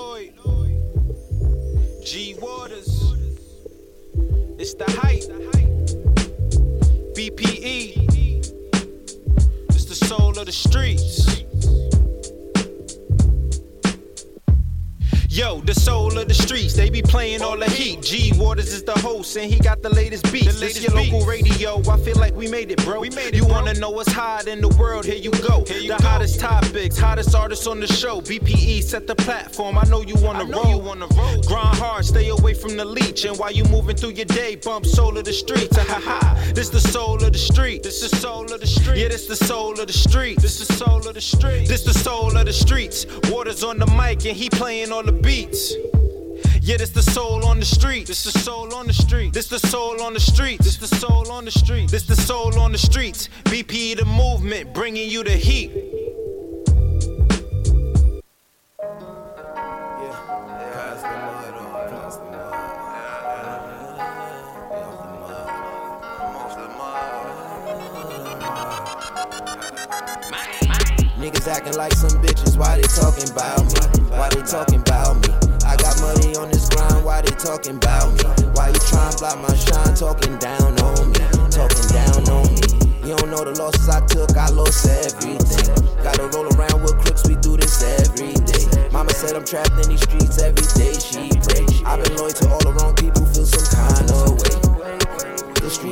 Lloyd, G Waters. It's the height. BPE. It's the soul of the streets. Yo, the soul of the streets, they be playing all the heat. G Waters is the host, and he got the latest beats. The latest this your beats. local radio. I feel like we made it, bro. We made it, you bro. wanna know what's hot in the world? Here you go. Here you the go. hottest topics, hottest artists on the show. BPE set the platform. I know you wanna roll. You wanna roll. Grind hard, stay away from the leech. And while you moving through your day, bump soul of the streets. Ha ha ha. This the soul of the street. This the soul of the street. Yeah, this the soul of the street. This the soul of the street. This the soul of the streets. Waters on the mic, and he playing all the beats beats. Yeah, this the soul on the street. This the soul on the street. This the soul on the street. This the soul on the street. This the soul on the streets. BP the movement, bringing you the heat. Like some bitches, why they talking about me? Why they talking about me? I got money on this grind, why they talking about me? Why you trying to block my shine, talking down on me? Talking down on me. You don't know the losses I took, I lost everything. Gotta roll around with crooks, we do this every day. Mama said I'm trapped in these streets every day, she pray. I've been loyal to all the wrong people, feel some kind of way.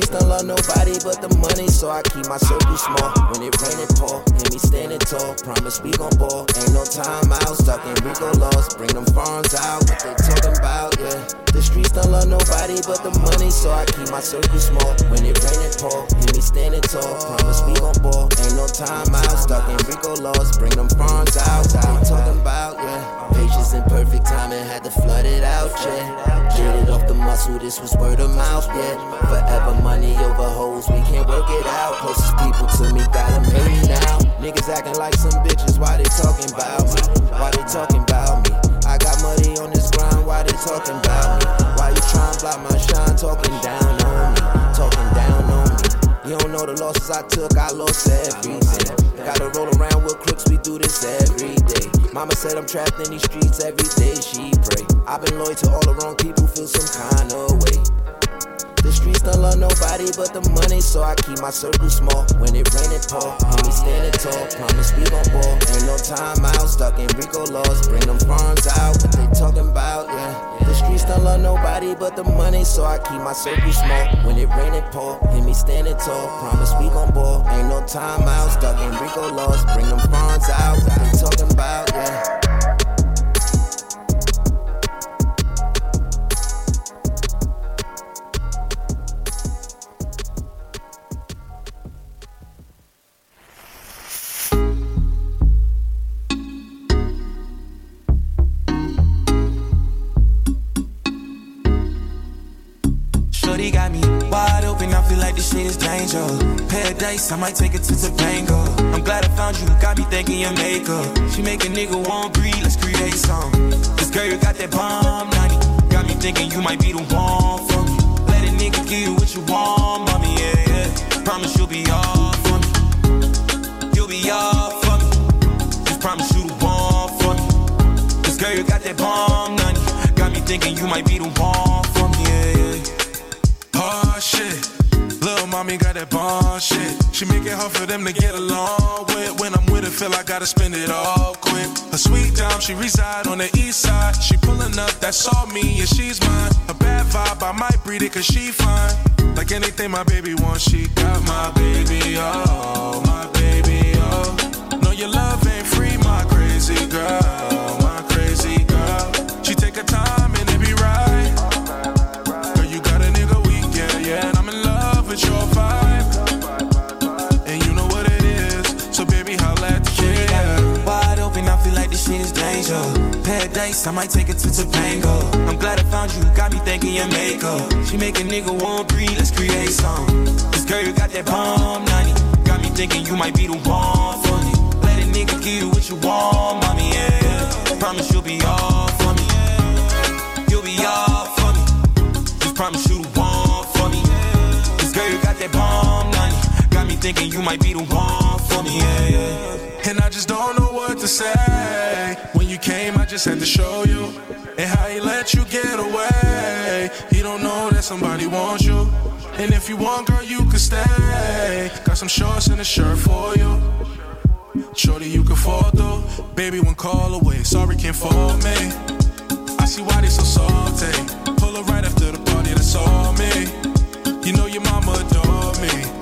Don't love nobody but the money, so I keep my circle small. When it rain and pour, hear me standing tall. Promise we gon' ball. Ain't no time out, stuck in RICO laws. Bring them farms out, what they talking about, yeah. The streets don't love nobody but the money, so I keep my circle small. When it rain and pour, hear me standing tall. Promise we gon' ball. Ain't no time out, stuck in RICO laws. Bring them farms out, what they talking about, yeah. Patience and perfect timing, had to flood it out, yeah. Get it off the muscle, this was word of mouth, yeah. Forever over money over hoes, we can't work it out. Closest people to me got them hate me now. Niggas acting like some bitches, why they talking about me? Why they talking about me? I got money on this grind, why they talking about me? Why you trying to block my shine, talking down on me? Talking down on me. You don't know the losses I took, I lost everything. Gotta roll around with crooks, we do this every day. Mama said I'm trapped in these streets every day, she pray. I've been loyal to all the wrong people, feel some kind of way. The streets don't love nobody but the money, so I keep my circle small. When it rain, it pour. Me standing tall, promise we gon' ball. Ain't no time out, stuck in RICO laws. Bring them farms out, what they talking about, yeah. The streets don't love nobody but the money, so I keep my circle small. When it rain, it pour. Hear me standing tall, promise we gon' ball. Ain't no time out, stuck in RICO laws. Bring them farms out, what they talking about, yeah. Shit is danger. Paradise, I might take it to Topanga. I'm glad I found you, got me thinking your makeup. She make a nigga want breathe, let's create some. This girl, you got that bomb, 90. Got me thinking you might be the one for me. Let a nigga give you what you want, mommy, yeah. She make it hard for them to get along with. When I'm with her, feel I gotta spend it all quick. A sweet dime, she reside on the east side. She pulling up, that's all me, and she's mine. A bad vibe, I might breed it, cause she fine. Like anything my baby wants, she got my baby, oh, my baby, oh. No, your love ain't free, my crazy girl, my crazy girl. She take her time Paradise, I might take it to Topanga. I'm glad I found you, got me thinking your makeup. She make a nigga want breathe, let's create some. This girl, you got that bomb, 90. Got me thinking you might be the one for me. Let a nigga give you what you want, mommy, yeah. Promise you'll be all for me. You'll be all for me. Just promise you the thinking you might be the one for me, yeah, yeah. And I just don't know what to say. When you came, I just had to show you. And how he let you get away. He don't know that somebody wants you. And if you want, girl, you can stay. Got some shorts and a shirt for you. Shorty, you can fall through. Baby, one call away. Sorry, can't fall me. I see why they so salty. Pull her right after the party, that's all me. You know your mama adore me.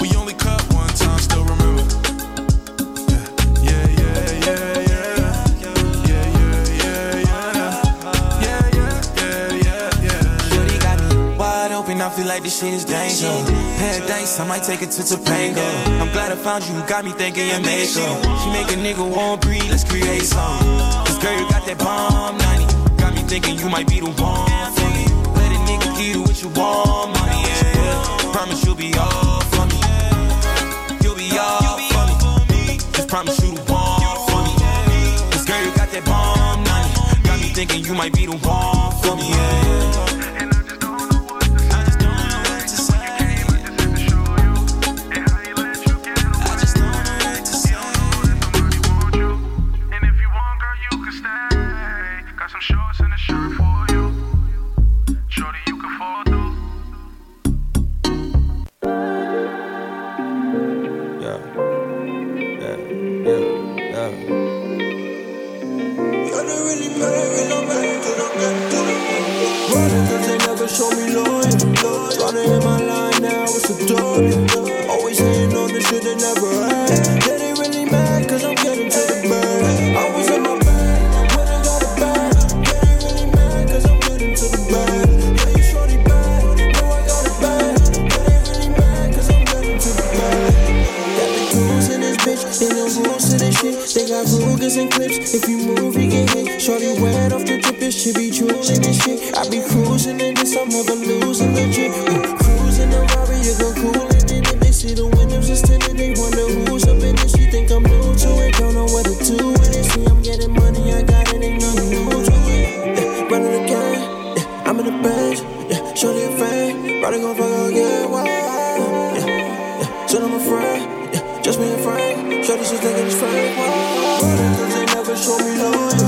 Open, I feel like this shit is danger. Paradise, I might take it to Topanga. I'm glad I found you, got me thinking your makeup. She make a nigga want breathe, let's create some. Cause girl, you got that bomb 90. Got me thinking you might be the one for me. Let a nigga give you what you want, money, yeah. Promise you'll be all for me. You'll be all for me. Just promise you the one for me. Cause girl, you got that bomb 90. Got me thinking you might be the one for me. Yeah. W. Always hating on the shit they never had. Yeah, they really mad cause I'm getting to the bag. I was in my bag when I got it back. Yeah, they really mad cause I'm getting to the bag. Yeah, you shorty bad, know I got it back. Yeah, they really mad cause I'm getting to the bag. Got the tools in this bitch, ain't no rules to this shit. They got Rugers and clips, if you move, you get hit. Shorty wet off the drip, this shit be choosing this shit. I be cruising in this, I'm never losing legit. Fuck again, why? Yeah, yeah, so a friend, yeah, just me and thinking it's they never show me loyalty.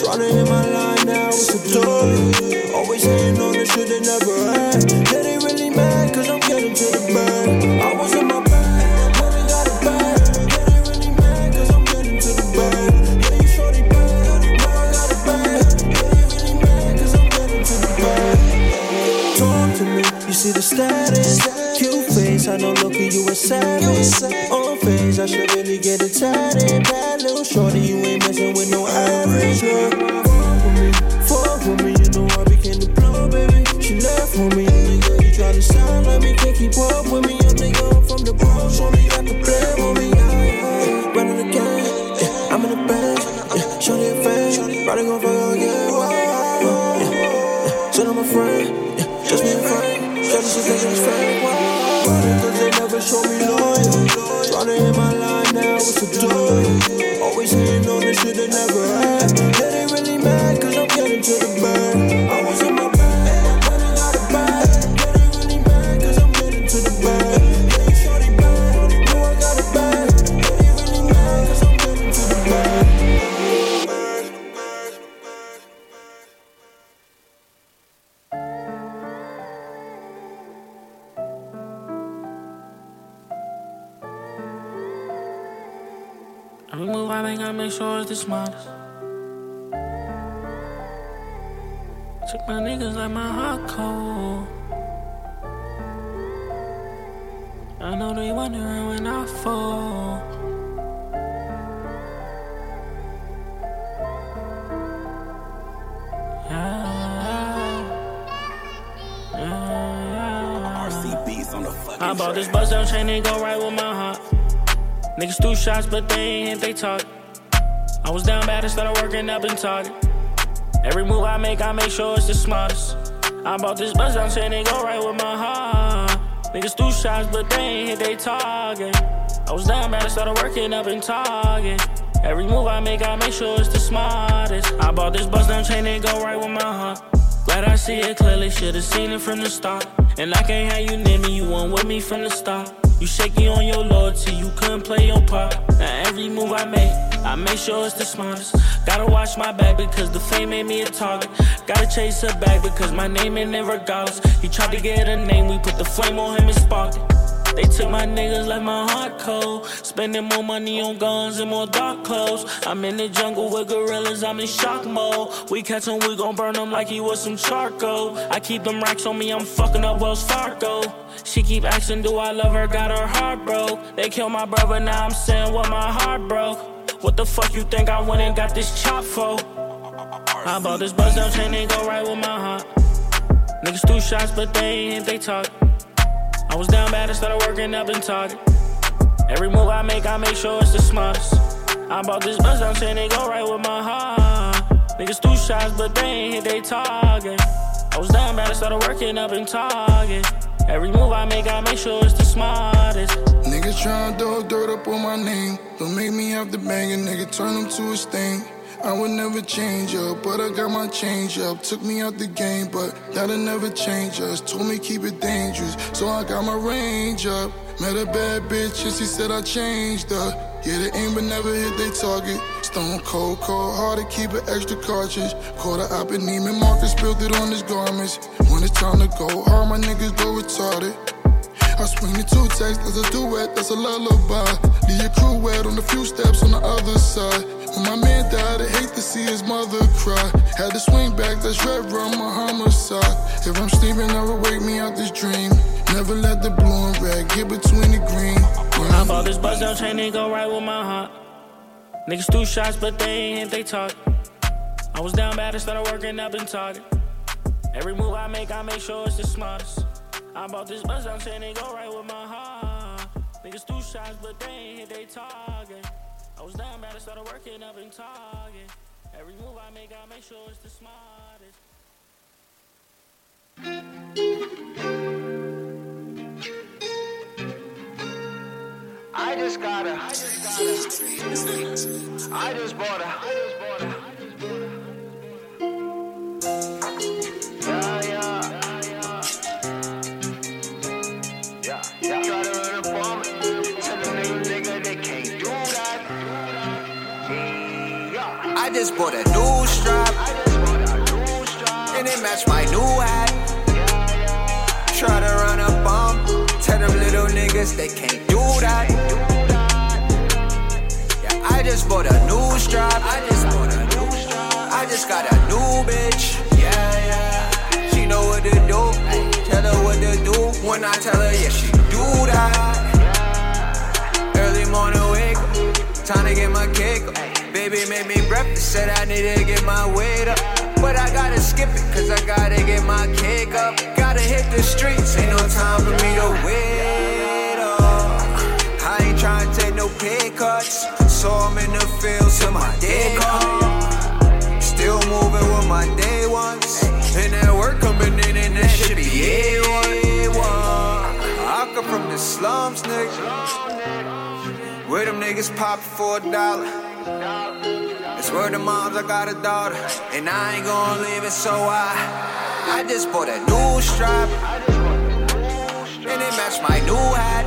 Tryna hit my line now, it's a. Always hating on the shit they never had. Yeah, they really mad cause I'm getting to the bag. Status. Cute face, I know look at you a savage. On face, I should really get it tatted. Bad little shorty, you ain't messing with no average girl. Fuck with me, fuck with me, you know I became the blow, baby. She left for me, nigga, you tryna sound like me, can't keep up with me, young nigga. I'm from the Bronx, only got the It's fake, wow. Running cause they never show me loyal. Tryna hit my line now, it's a toy. Always hating on the shit they never had. Yeah, they really mad cause I'm getting to the bag. Bust down chain, it go right with my heart. Niggas threw shots, but they ain't hit they target. I was down bad and started working up and Target. Every move I make, I make sure it's the smartest. I bought this bus down saying they go right with my heart. Niggas threw shots, but they ain't hit they target. I was down bad and started working up and Target. Every move I make, I make sure it's the smartest. I bought this bus down chain, they go right with my heart. Glad I see it clearly, should've seen it from the start. And I can't have you near me, you weren't with me from the start. You shaky on your loyalty, you couldn't play your part. Now every move I make, I make sure it's the smartest. Gotta watch my back because the fame made me a target. Gotta chase her back because my name in it regardless. He tried to get a name, we put the flame on him and sparked it. They took my niggas, left my heart cold. Spending more money on guns and more dark clothes. I'm in the jungle with gorillas, I'm in shock mode. We catch him, we gon' burn him like he was some charcoal. I keep them racks on me, I'm fucking up Wells Fargo. She keep asking, do I love her? Got her heart broke. They killed my brother, now I'm saying what my heart broke. What the fuck you think I went and got this chop for? I bought this buzz down chain, they go right with my heart. Niggas threw shots, but they ain't they talk. I was down bad and started working up in Target. Every move I make, I make sure it's the smartest. I bought this bus, I'm saying they go right with my heart. Niggas threw shots, but they ain't hit they target. I was down bad and started working up in Target. Every move I make, I make sure it's the smartest. Niggas tryna throw dirt up on my name. Don't make me have to bang a nigga, turn him to a stain. I would never change up, but I got my change up. Took me out the game, but that'll never change us. Told me keep it dangerous, so I got my range up. Met a bad bitch and she said I changed up. Yeah, they aim but never hit they target. Stone cold, cold, hard to keep an extra cartridge. Caught a op and Neiman Marcus, spilled it on his garments. When it's time to go hard, my niggas go retarded. I swing the two texts as a duet, that's a lullaby. Leave your crew wet on a few steps on the other side. When my man died, I hate to see his mother cry. Had to swing back, that's red rum, my homicide. If I'm sleeping, never wake me out this dream. Never let the blue and red get between the green. I bought this buzz down chain, they go right with my heart. Niggas threw shots, but they ain't hit they talk. I was down bad I started working up in talking. Every move I make, I make sure it's the smartest. I bought this buzz down chain, they go right with my heart. Niggas threw shots, but they ain't hit they target. I was down bad and started working up in Target. Every move I make, I make sure it's the smartest. I just got a. I just got a. I just bought a. I just bought a. Yeah. Yeah, just bought a new strap, I just bought a new strap. and it matched my new hat. Try to run on me. Tell them little niggas they can't do that. Yeah, I just bought a new strap. I just bought a new strap. I just got a new bitch. Yeah, yeah. She know what to do. Tell her what to do. When I tell her, yeah, she do that. Early morning wake time to get my cake. Baby made me breakfast, said I need to get my weight up. But I gotta skip it, cause I gotta get my cake up. Gotta hit the streets, ain't no time for me to wait up. I ain't trying to take no pay cuts, so I'm in the field till my day come. Still moving with my day ones, and that work coming in, and that should be A1. I come from the slums, nigga. Where them niggas pop for a dollar. It's where the moms, I got a daughter. And I ain't gonna leave it, so I I just bought a new strap. And it matched my new hat.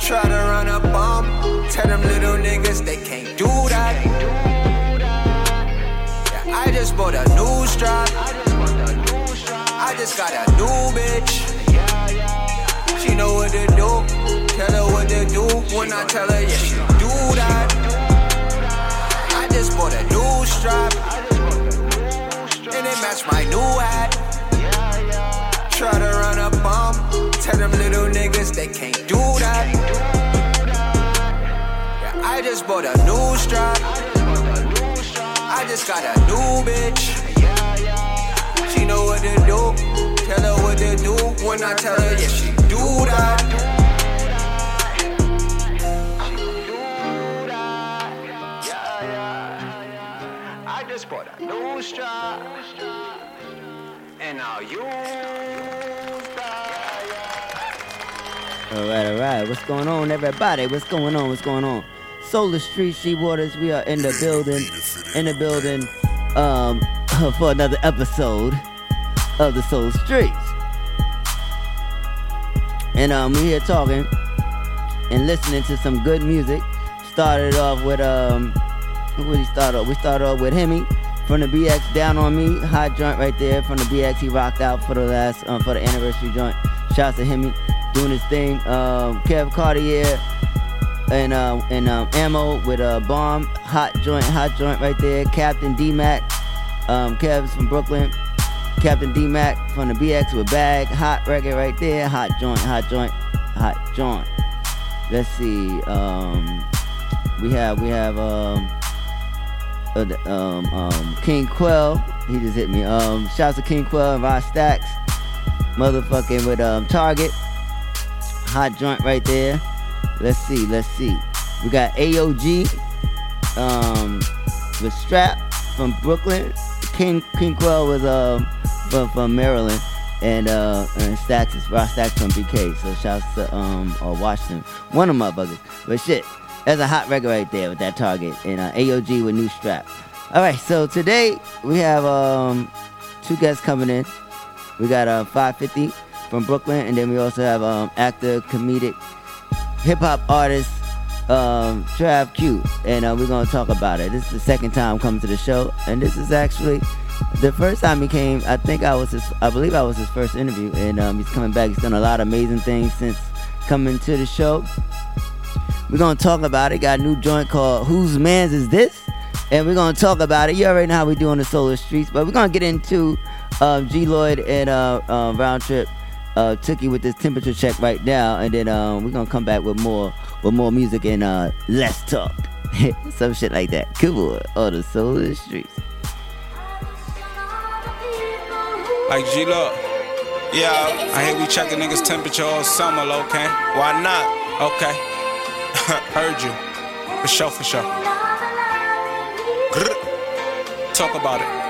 Try to run on me. Tell them little niggas they can't do that. I just bought a new strap. I just got a new bitch. Know what to do. Tell her what to do. When I tell her, yeah, she do that. I just bought a new strap. And it matched my new hat. Try to run on me. Tell them little niggas they can't do that. Yeah, I just bought a new strap. I just got a new bitch. She know what to do. Tell her what to do. When I tell her, yeah, she do that. I just bought a new strap. And now you All right, all right. What's going on, everybody? What's going on? What's going on? Solar Street, G Waters. We are in the building, in the building, um, for another episode of the Soul Streets. And um, we here talking and listening to some good music. Started off with um, who would he start off? We started off with Hemi from the BX Down on Me, hot joint right there from the BX. He rocked out for the last um, for the anniversary joint. Shouts to Hemi doing his thing. Um, Kev Cartier and uh, and um, ammo with a bomb, hot joint, hot joint right there. Captain D Mac, um, Kev's from Brooklyn. Captain D Mac from the BX with bag, hot record right there, hot joint, hot joint, hot joint. Let's see. Um, we have we have um, uh, um, um, King Quell. He just hit me. Um, shouts to King Quell and Ross Stacks. Motherfucking with um Target. Hot joint right there. Let's see, let's see. We got AOG um with Strap from Brooklyn. King King Quell was um from, from Maryland. And uh and Stacks is Ross Stacks from BK. So shouts to um or Washington. One of my buggers. But shit. That's a hot record right there with that target. And uh, AOG with new strap. Alright, so today we have um two guests coming in. We got uh 550 from Brooklyn, and then we also have um actor, comedic, hip hop artist um Trav Q, and uh, we're gonna talk about it. This is the second time coming to the show, and this is actually the first time he came. I think I was his, I believe I was his first interview, and um, he's coming back. He's done a lot of amazing things since coming to the show. We're gonna talk about it. Got a new joint called Whose Man's Is This? And we're gonna talk about it. You already know how we do on the solar streets, but we're gonna get into um, G Lloyd and uh, round trip uh, Tookie with this temperature check right now, and then um, we're gonna come back with more with more music and uh, less talk, some shit like that. Cool on the solar streets. Like G Love. Yeah, I hear we checking niggas' temperature all summer, okay? Why not? Okay. Heard you. For sure, for sure. Talk about it.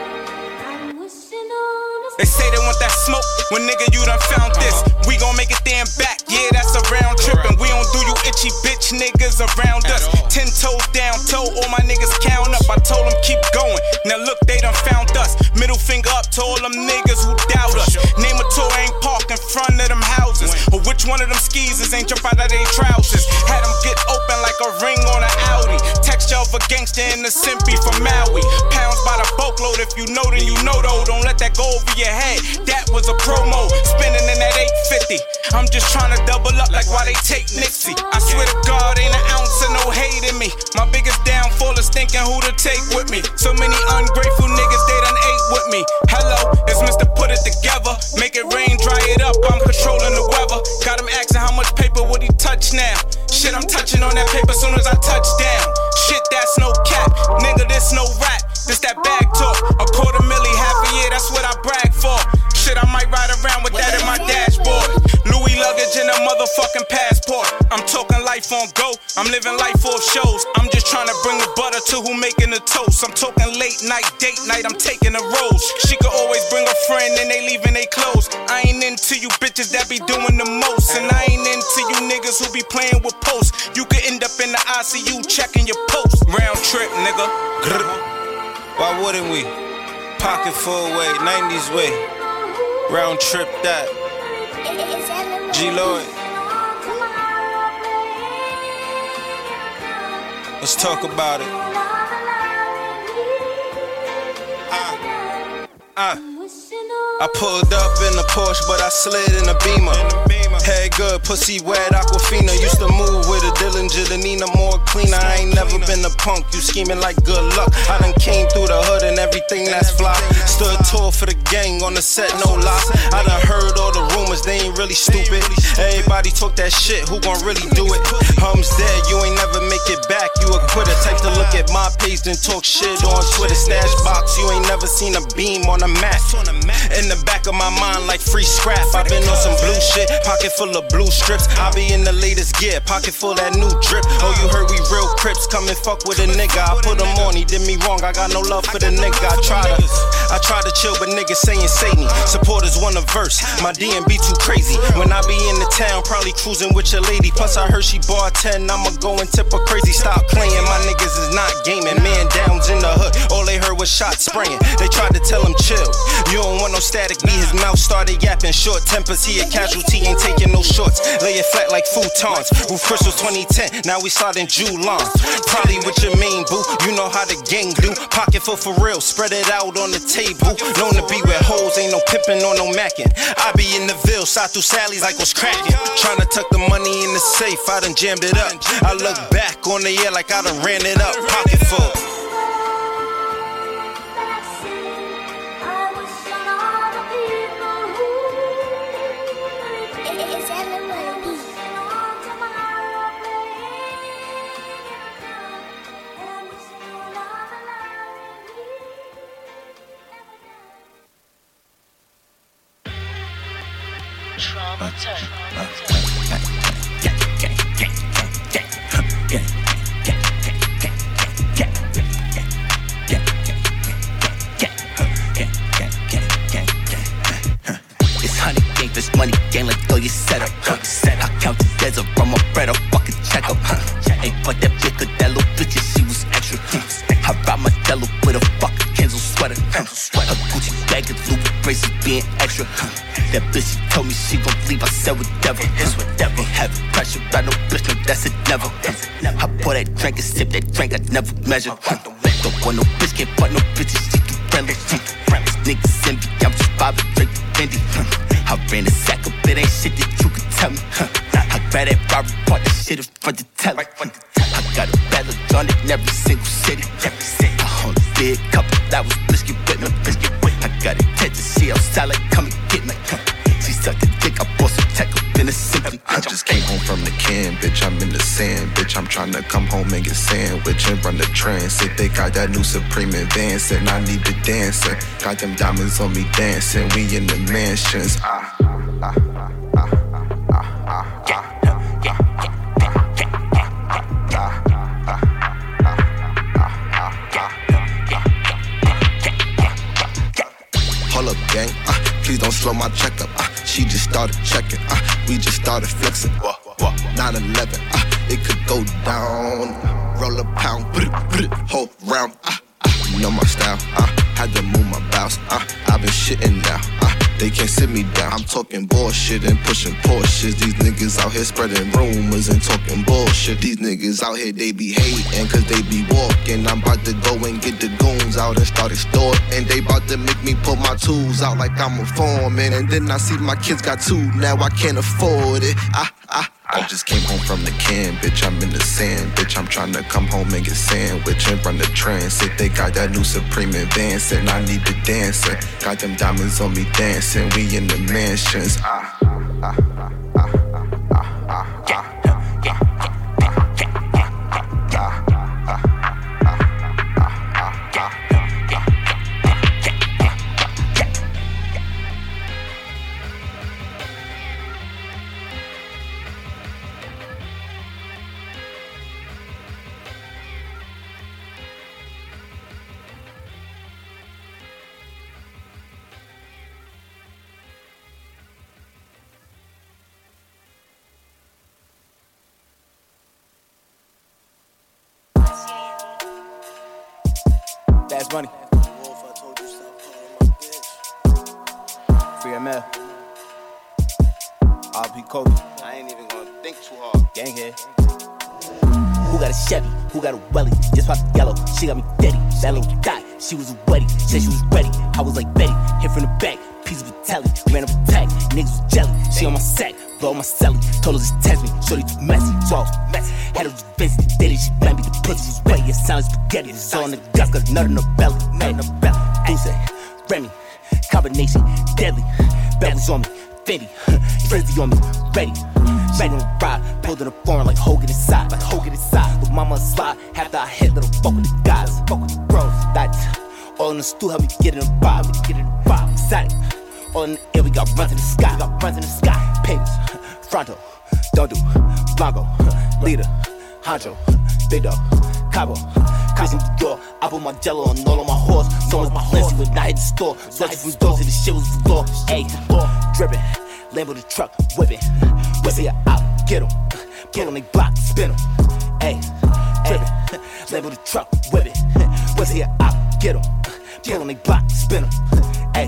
They say they want that smoke when nigga you done found this. We gon' make it there and back, yeah, that's a round trip. And we don't do you itchy bitch niggas around us. Ten toes down, toe, all my niggas count up. I told them keep going. Now look, they done found us. Middle finger up to all them niggas who doubt us. Name a tour ain't park in front of them houses. Or which one of them skeezers ain't jump out of their trousers. Had them get open like a ring on an Audi. Texture of a gangster in the simpy from Maui. Pounds by the boatload, if you know, then you know though. Don't let that go over your head. That was a promo, spinning in that 850. I'm just trying to double up like why they take Nixie. I swear to God, ain't an ounce of no hate in me. My biggest downfall is thinking who to take with me. So many ungrateful niggas, they done ate with me. Hello, it's Mr. Put It Together. Make it rain, dry it up. I'm controlling the weather. Got him asking how much paper would he touch now. Shit, I'm touching on that paper soon as I touch down. Shit, that's no cap. Nigga, this no rap. This that bag talk. A quarter milli, half a year, that's what I brag for. Shit, I might ride around with that in my dashboard. Louis luggage and a motherfucking passport. I'm talking life on go. I'm living life off shows. I'm just trying to bring the butter to who making the toast. I'm talking late night, date night. I'm taking a rose. She could always bring a friend and they leaving they clothes. I ain't into you bitches that be doing the most. And I ain't into you niggas who be playing with posts. You could end up in the ICU checking your post. Round trip, nigga. Why wouldn't we? Pocket full way, 90s way. Round trip that. G Lloyd. Let's talk about it. Uh, uh. I pulled up in a Porsche, but I slid in a Beamer. Head good, pussy wet, Aquafina. Used to move with a Dillinger, the Nina more cleaner. I ain't never been a punk, you scheming like good luck. I done came through the hood and everything that's fly. Stood tall for the gang on the set, no lie. I done heard all the rumors, they ain't really stupid. Everybody talk that shit, who gon' really do it? Hum's dead, you ain't never make it back. You a quitter, type to look at my page, then talk shit on Twitter. Stash box, you ain't never seen a beam on a map. In the back of my mind, like free scrap. i been on some blue shit, pocket full of blue strips. I be in the latest gear, pocket full that new drip. Oh, you heard we real crips, come and fuck with a nigga. I put him on, he did me wrong. I got no love for the nigga. I try to, I try to chill, but niggas saying Satan. Supporters want a verse, my DMB too crazy. When I be in the town, probably cruising with your lady. Plus, I heard she bought 10, I'ma go and tip her crazy. Stop playing, my niggas is not gaming. man downs in the hood. All they heard was shots spraying. They tried to tell him chill. You don't want no static. Me, his mouth started yapping. Short tempers, he a casualty, ain't taking no shorts. Lay it flat like futons. Roof crystals 2010. Now we starting July. Probably with your main boo. You know how the gang do. Pocket full for real. Spread it out on the table. Known to be where hoes ain't no pippin' or no mackin'. I be in the Ville, side through Sally's like what's crackin'. Tryna tuck the money in the safe. I done jammed it up. I look back on the year like I done ran it up. Pocket full. It's honey game, This money game, Like let go your setup. Set I count the desert from my bread, I fucking check up. huh? Ain't but that bitch, cause that little bitch, and she was extra. huh? I ride my jello with a fucking Kenzo sweater. huh? A Gucci bag is Louis braces being extra. huh? Measure. Don't want no bitch, can't fuck no bitches, she too friendly. Niggas envy, I'm just vibing, Drake Fendi. I ran a sack up, it ain't shit that you can tell me. I grab that Robert, part that shit in front of the telly. I got a battle on it in every single city. Every city. I did a couple that was biscuit with me. I got attention, she outside like I just came home from the can, bitch, I'm in the sand, bitch, I'm trying to come home and get sandwich and run the train. transit. They got that new Supreme advance and I need to dance it. Got them diamonds on me dancing, we in the mansions. Ah, ah, ah, Hold up, gang. Uh, please don't slow my checkup. Uh, she just started checking. Uh, we just started flexing. 9-11, uh, it could go down. Roll a pound, whole round. Uh, uh, know my style. Uh, had to move my bounce. Uh, I've been shitting now. They can't sit me down. I'm talking bullshit and pushing Porsches. These niggas out here spreading rumors and talking bullshit. These niggas out here, they be hating cause they be walking. I'm about to go and get the goons out and start extorting. And they about to make me pull my tools out like I'm a foreman. And then I see my kids got two, now I can't afford it. I, I, just came home from the can, bitch. I'm in the sand, bitch. I'm trying to come home and get sandwich and run the transit. They got that new Supreme advance, and I need to dance. Got them diamonds on me dancing. We in the mansions. Ah, ah, ah, She was wedding. Said she was ready. I was like Betty. Hit from the back. Piece of telly. Ran up attack. Niggas was jelly. She on my sack. Blow my celly. Told her just test me. Shorty too messy. So I was messy. Had her just busy. Did it. She blamed me. The pussy was wet. It spaghetti. It's on the guts. A nut in the belly. Nut in the belly. Goose Remy. Combination. Deadly. Belly's on me. Fendi. Frizzy on me. Ready. Ready the stool help me get in the vibe. Get in the vibe. Excited. All in the air, we got runs in the sky. We got runs in the sky. Papers. Fronto. Don't do. Blanco. Leader. Honcho. Big dog. Cabo. Christian Dior. I put my jello on all of my horse. So was my horse. When I hit the store. Searching from doors to the shit was the law. Ayy. Drippin'. Lambo the truck. Whippin'. Whip it out. Get 'em. Get on they block. Spin 'em. Ayy. Drippin'. Lambo the truck. Whip it. op, get him. Spin him. Hey,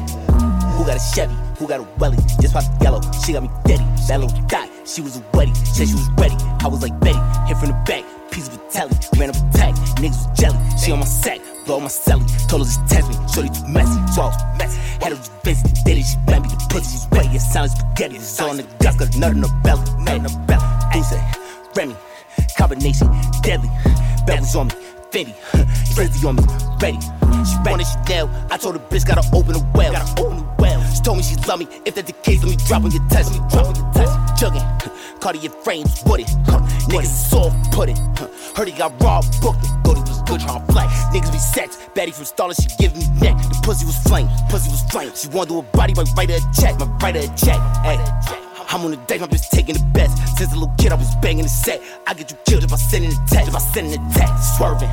who got a Chevy? Who got a welly? Just popped yellow, she got me daddy. That little dot, she was a wedding. Said she was ready. I was like Betty, hit from the back, piece of a telly. Ran up attack, niggas was jelly. She on my sack, blow my celly. Told her just test me, shorty too messy, so I was messy. Had her just fancy, daddy, she blammed me. The pussy was wet, it sounded spaghetti. It's on the guts, got nut in the belly, nut in the belly. Deuce, Remy, combination, deadly. Bells on me, Frenzy on me, ready. She wanted Chanel, I told the bitch gotta open the well. Gotta open the well. She told me she love me. If that's the case, let me drop on your test. Let me drop on your test. Jugging, Cartier frames, wooded. Niggas soft put it. Heard he got raw, booked. Thought he was good trying to flex. Niggas be sex. Betty from Starlin, she give me neck. The pussy was flame, pussy was flame. She wanna do a body, but write her a check. My write her a check. Hey. I'm on the my bitch taking the best. Since a little kid, I was banging the set. I get you killed if I send in a text. If I send in a text, swerving.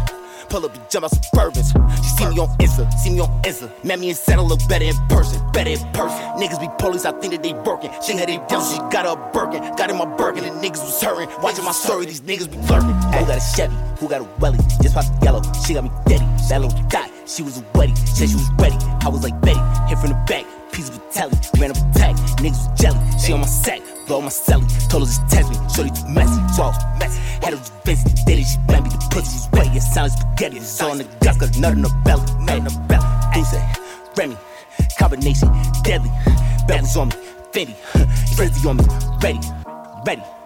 Pull up and jump out Suburbans. She see me on Insta, see me on Insta. Met me and said look better in person, better in person. Niggas be police, I think that they working. She had they down, she got a Birkin. Got in my Birkin, and niggas was hurting. Watching my story, these niggas be lurking. Who got a Chevy? Who got a welly? Just popped yellow, she got me daddy. That little dot, she was a wedding. Said she was ready. I was like Betty, hit from the back. Piece a telly, ran up attack, niggas was jelly. She on my sack, blow my celly. Told her just test me, shorty too messy, so I was messy. Had her just busy, daddy, she blammed me. The pussy was wet, it sounded spaghetti. It's on the guts, got nut in the belly, nut in the belly. Deuce, Remy, combination, deadly. Bells on me, Fendi, frenzy on me, ready, ready.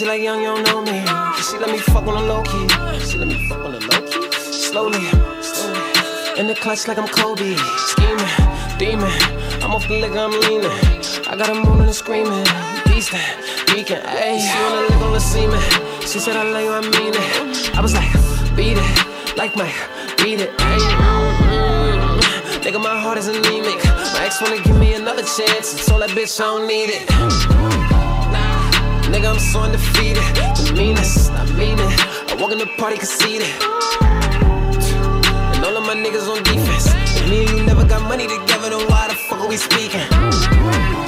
She like young, you don't know me. She let me fuck on the low key. She let me fuck on the low key. Slowly, slowly. In the clutch like I'm Kobe. Scheming, demon. I'm off the liquor, I'm leaning. I got her moaning and screaming. Beast, beacon, ayy. She wanna lick on the semen. She said, I love you, I mean it. I was like, beat it. Like my, beat it, ayy. Nigga, my heart is anemic. My ex wanna give me another chance. I told that bitch I don't need it. Nigga, I'm so undefeated. The meanest, I mean it. I walk in the party, can see that. And all of my niggas on defense. And me and you never got money together, then why the fuck are we speaking?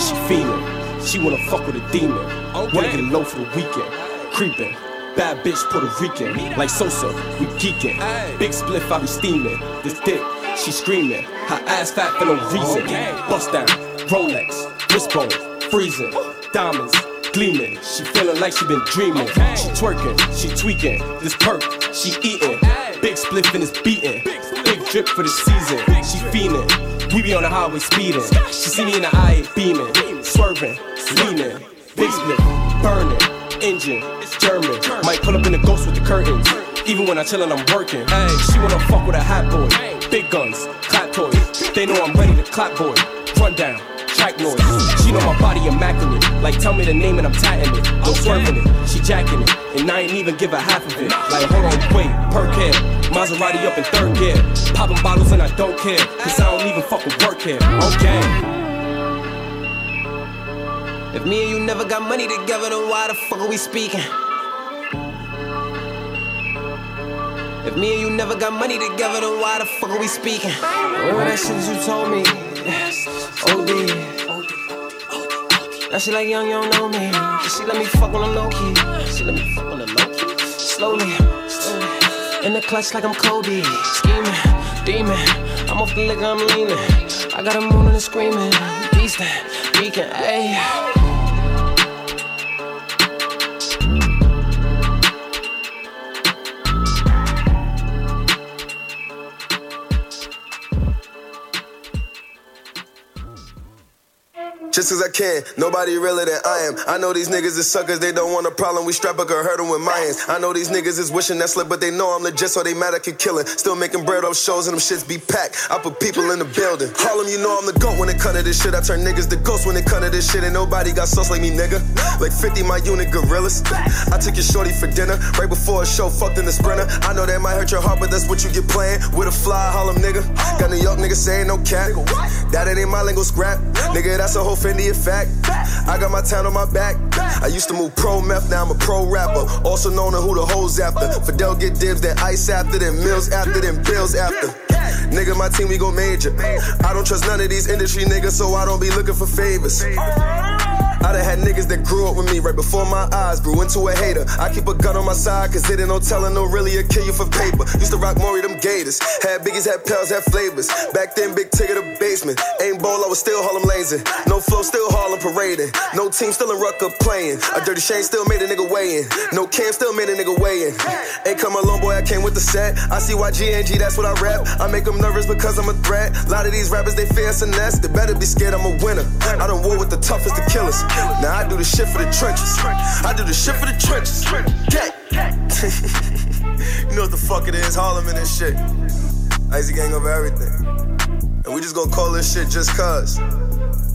She feelin', she wanna fuck with a demon. Okay. Wanna get a low for the weekend. Creepin'. Bad bitch Puerto Rican, like Sosa, we geeking. Big spliff, I be steamin'. This dick, she screamin'. Her ass fat for no reason. Bust down, Rolex, wristbone, freezing, diamonds, gleaming. She feeling like she been dreaming. She twerking, she tweaking. This perk, she eating. Big spliff and it's beating. Big drip for the season. She fiending. We be on the highway speeding. She see me in the eye beaming, swerving, leaning. Big split, burning. Engine, it's German. Might pull up in the ghost with the curtains. Even when I chillin', I'm working. Hey, she wanna fuck with a hot boy. Big guns, clap toys. They know I'm ready to clap boy. Run down, noise. She know my body immaculate. Like tell me the name and I'm tatting it. No swerving it, she jacking it. And I ain't even give her half of it. Like hold on, wait, perk head. Maserati up in third gear. Popping bottles and I don't care. Cause I don't even fucking work here. Okay. If me and you never got money together, then why the fuck are we speaking? If me and you never got money together, then why the fuck are we speaking? Remember that shit that you told me? OD. That shit like young, you don't know me. She let me fuck on the low key. She let me fuck on the low key. Slowly, slowly. In the clutch like I'm Kobe. Scheming, demon. I'm off the liquor, I'm leaning. I got a moon and screaming. Beastin', beacon, ayy. Just cause I can, nobody realer than I am. I know these niggas is suckers, they don't want a problem. We strap a girl, hurt them with my hands. I know these niggas is wishing that slip, but they know I'm legit, so they mad I can kill it. Still making bread off shows and them shits be packed. I put people in the building. Harlem, you know I'm the goat when it come to this shit. I turn niggas to ghosts when it come to this shit. And nobody got sauce like me, nigga. Like 50, my unit gorillas. I took your shorty for dinner right before a show, fucked in the sprinter. I know that might hurt your heart, but that's what you get playing with a fly Harlem nigga. Got New York niggas saying no cap. That ain't my lingo scrap. Nigga, that's a whole Fendi effect. I got my town on my back. I used to move pro meth, now I'm a pro rapper. Also known as who the hoes after. Fidel get dibs, then ice after, then mills after, then bills after. Nigga, my team, we go major. I don't trust none of these industry niggas, so I don't be looking for favors. I done had niggas that grew up with me right before my eyes grew into a hater. I keep a gun on my side, cause it ain't no telling, no really a kill you for paper. Used to rock Mauri, them gators. Had biggies, had pals, had flavors. Back then, big ticket the basement. Ain't ball, I was still Harlem lazy. No flow, still Harlem parading. No team, still in Rucker playing. A dirty shame still made a nigga weigh in. No cam, still made a nigga weigh in. Ain't come alone, boy, I came with the set. I see why GNG, that's what I rap. I make them nervous because I'm a threat. A lot of these rappers, they fear finesse. They better be scared I'm a winner. I done war with the toughest of killers. Now I do the shit for the trenches. I do the shit for the trenches. Get. you know what the fuck it is, Harlem and this shit. Icy gang over everything. And we just gonna call this shit just cuz.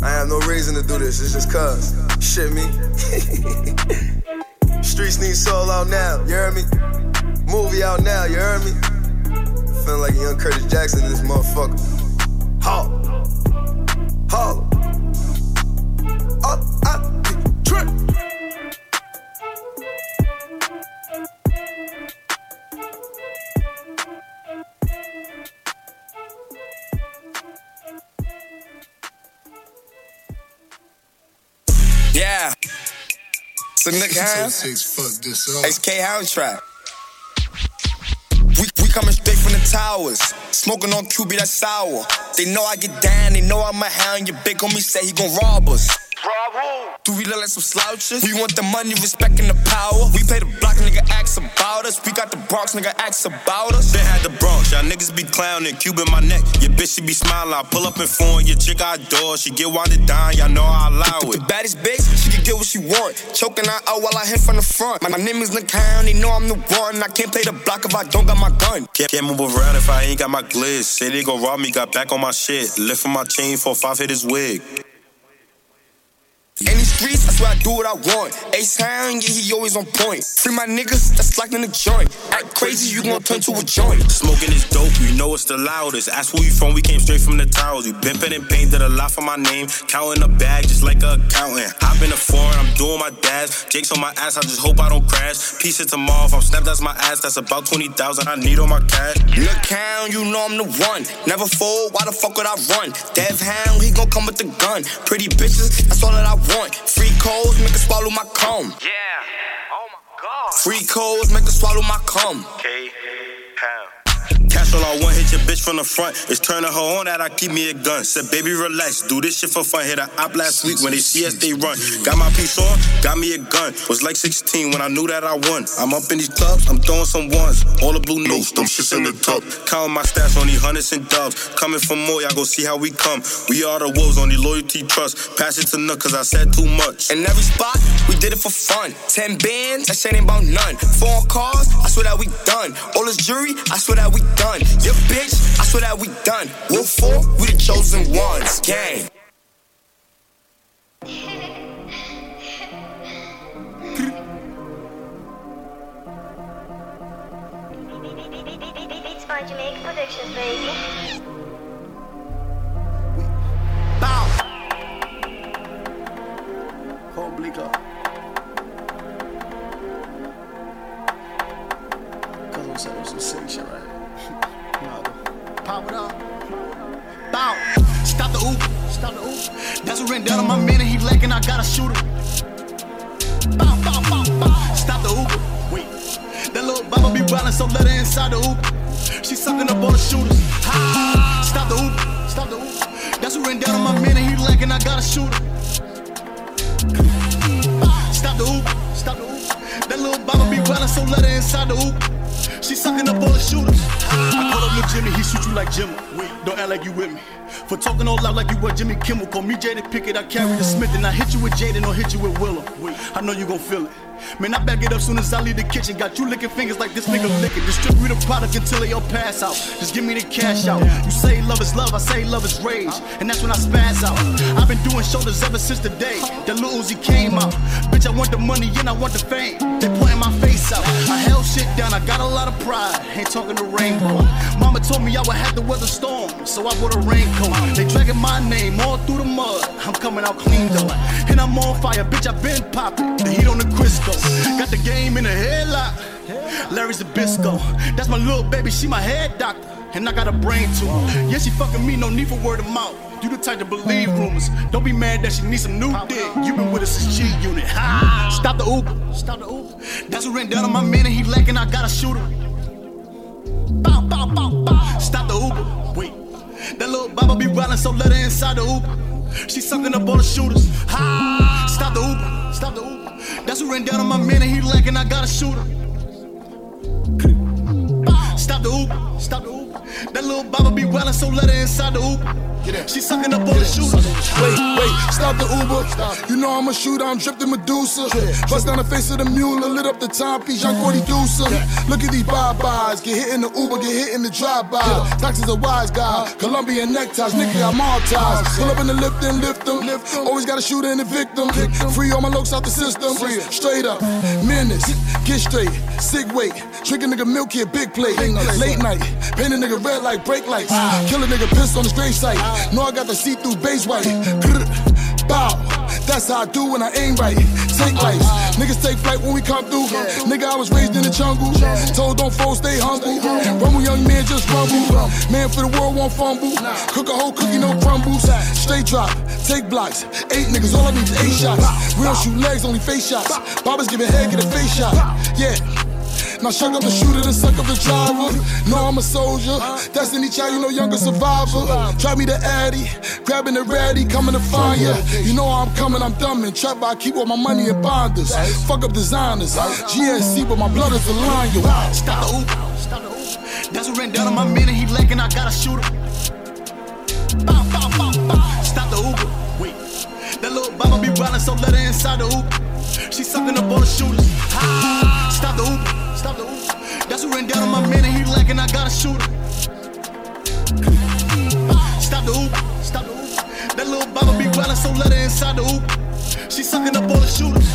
I have no reason to do this, it's just cuz. Shit me. Streets need soul out now, you heard me? Movie out now, you heard me? Feeling like a young Curtis Jackson in this motherfucker. Harlem. Harlem. Yeah. So Nick Hounds. fuck this up. HK Hound Trap. We, we coming straight from the towers. Smoking on QB, that's sour. They know I get down, they know I'm a hound. Your big homie say he gon' rob us. Do we look like some slouches? We want the money, respect, and the power. We play the block, nigga, ask about us. We got the Bronx, nigga, ask about us. They had the Bronx, y'all niggas be clowning. Cube in my neck, your bitch she be smiling. I pull up in phone, your chick I adore. She get winded down, y'all know I allow it. The it. baddest bitch, she can get what she want. Choking her out while I hit from the front. My, my name is Lacan, they know I'm the one. I can't play the block if I don't got my gun. Can't, can't move around if I ain't got my glitz. Say they gon' rob me, got back on my shit. Lift from my chain for five hit his wig. In these streets, I swear I do what I want. Ace Hound, yeah, he always on point. Free my niggas, that's like in the joint. Act crazy, you gon' turn to a joint. Smoking is dope, you know it's the loudest. Ask where we from, we came straight from the towers. We pimpin' and painted a lot for my name. Counting a bag just like a accountant. Hop in the foreign, I'm doing my dash. Jake's on my ass, I just hope I don't crash. Piece it tomorrow, if I'm snapped, that's my ass. That's about 20,000, I need on my cash. Look hound, you know I'm the one. Never fold, why the fuck would I run? Dev hound, he gon' come with the gun. Pretty bitches, that's all that I want. Free codes, make her swallow my cum. Yeah. Oh my god. Free codes, make her swallow my cum. K. Cash all I want hit your bitch from the front. It's turning her on that I keep me a gun. Said, baby, relax. Do this shit for fun. Hit a op last week when they see us, they run. Got my piece on, got me a gun. Was like 16 when I knew that I won. I'm up in these clubs, I'm throwing some ones. All the blue notes, them shits in the tub. Counting my stats on these hundreds and dubs. Coming for more, y'all go see how we come. We are the wolves on the loyalty trust. Pass it to Nook, cause I said too much. In every spot, we did it for fun. Ten bands, that shit ain't about none. Four cars, I swear that we done. All this jury, I swear that we done. Your bitch, I swear that we done. Wolf four, we the chosen ones. Gang. Beats by Jamaica Productions, baby. Bleak up. Cause I'm saying some sick shit right. It up. Bow. Stop the Uber. Stop the Uber. That's what on my man and he lacking. I gotta shoot him. Bow, bow, bow, bow. Stop the Uber. Wait. That little baba be riding, so let her inside the Uber. She sucking up all the shooters. Ha. Stop the Uber. Stop the Uber. That's what on my man and he lacking. I gotta shoot him. Stop the Uber. Stop the Uber. That little baba be riding, so let her inside the Uber. She sucking up all the shooters. I call up Lil Jimmy, he shoot you like Jimmy. Don't act like you with me. For talking all loud like you were Jimmy Kimmel. Call me Jada Pickett, I carry the Smith and I hit you with Jaden or hit you with Willow. I know you gon' feel it. Man, I back it up soon as I leave the kitchen. Got you licking fingers like this nigga licking. Distribute the product until they all pass out. Just give me the cash out. You say love is love, I say love is rage. And that's when I spaz out. I've been doing shoulders ever since the day that Lil Uzi came out. Bitch, I want the money and I want the fame. They pointing my face out. I held shit down, I got a lot of pride. Ain't talking to rainbow. Mama told me I would have to weather storm, so I wore a raincoat. They dragging my name all through the mud. I'm coming out clean though. And I'm on fire, bitch, I've been popping. The heat on the Got the game in a headlock. Larry's the bisco. That's my little baby, she my head doctor. And I got a brain too. Yeah, she fucking me, no need for word of mouth. You the type to believe rumors. Don't be mad that she needs some new dick. You been with us since G Unit. Ha! Stop the Uber. Stop the Uber. That's what ran down on my man and he lacking. I gotta shoot him. Bow, bow, bow, bow. Stop the Uber. Wait. That little baba be riding, so let her inside the Uber. She sucking up all the shooters. Ha! Stop the Uber. Stop the Uber. That's what ran down on my man and he lacking. I gotta shoot him. Stop the Uber. Stop the Uber. That little baba be riding, so let her inside the Uber. She sucking up all the shooters. Wait, wait, stop the Uber. You know I'm a shooter, I'm drifting Medusa. Bust down the face of the mule lit up the timepiece, young 40 Deucer. Look at these bye-byes, get hit in the Uber, get hit in the drive-by. Taxes a wise guy, Colombian neckties, nigga got mob ties. Pull up in the lift and lift them. lift Always got a shooter and a victim. Free all my looks out the system. Straight up, menace, get straight, sick weight. Drink a nigga milk here, big plate. Late night, paint a nigga red like brake lights. Kill a nigga pissed on the straight side. Know I got the see-through base white. Bow. That's how I do when I aim right. Take life. Niggas take flight when we come through. Nigga, I was raised in the jungle. Told don't fall, stay humble. Rumble, young man, just rumble. Man for the world won't fumble. Cook a whole cookie, no crumbles. Straight drop, take blocks. Eight niggas, all I need is eight shots. Real shoot legs, only face shots. Bobbers giving head, get a face shot. Yeah. Now shuck the shooter, then suck up the driver. No, I'm a soldier. Destiny child, you know younger survivor. Try me the Addy, grabbing the ratty, coming to find ya. You know I'm coming, I'm dumb and trap, I keep all my money in bonders. Fuck up designers. GSC, but my blood is the line, yo. Stop the the Uber. That's what ran down on my man and he lacking. I gotta shoot him. Bow, bow, bow. Stop the Uber. Wait. That little baba be riding, so let her inside the Uber. She sucking up all the shooters. Stop the Uber. Stop the Uber. That's what ran down on my man and he lacking. I gotta shoot him. Stop the Uber. Stop the Uber. That little baba be riding, so let her inside the Uber. She sucking up all the shooters.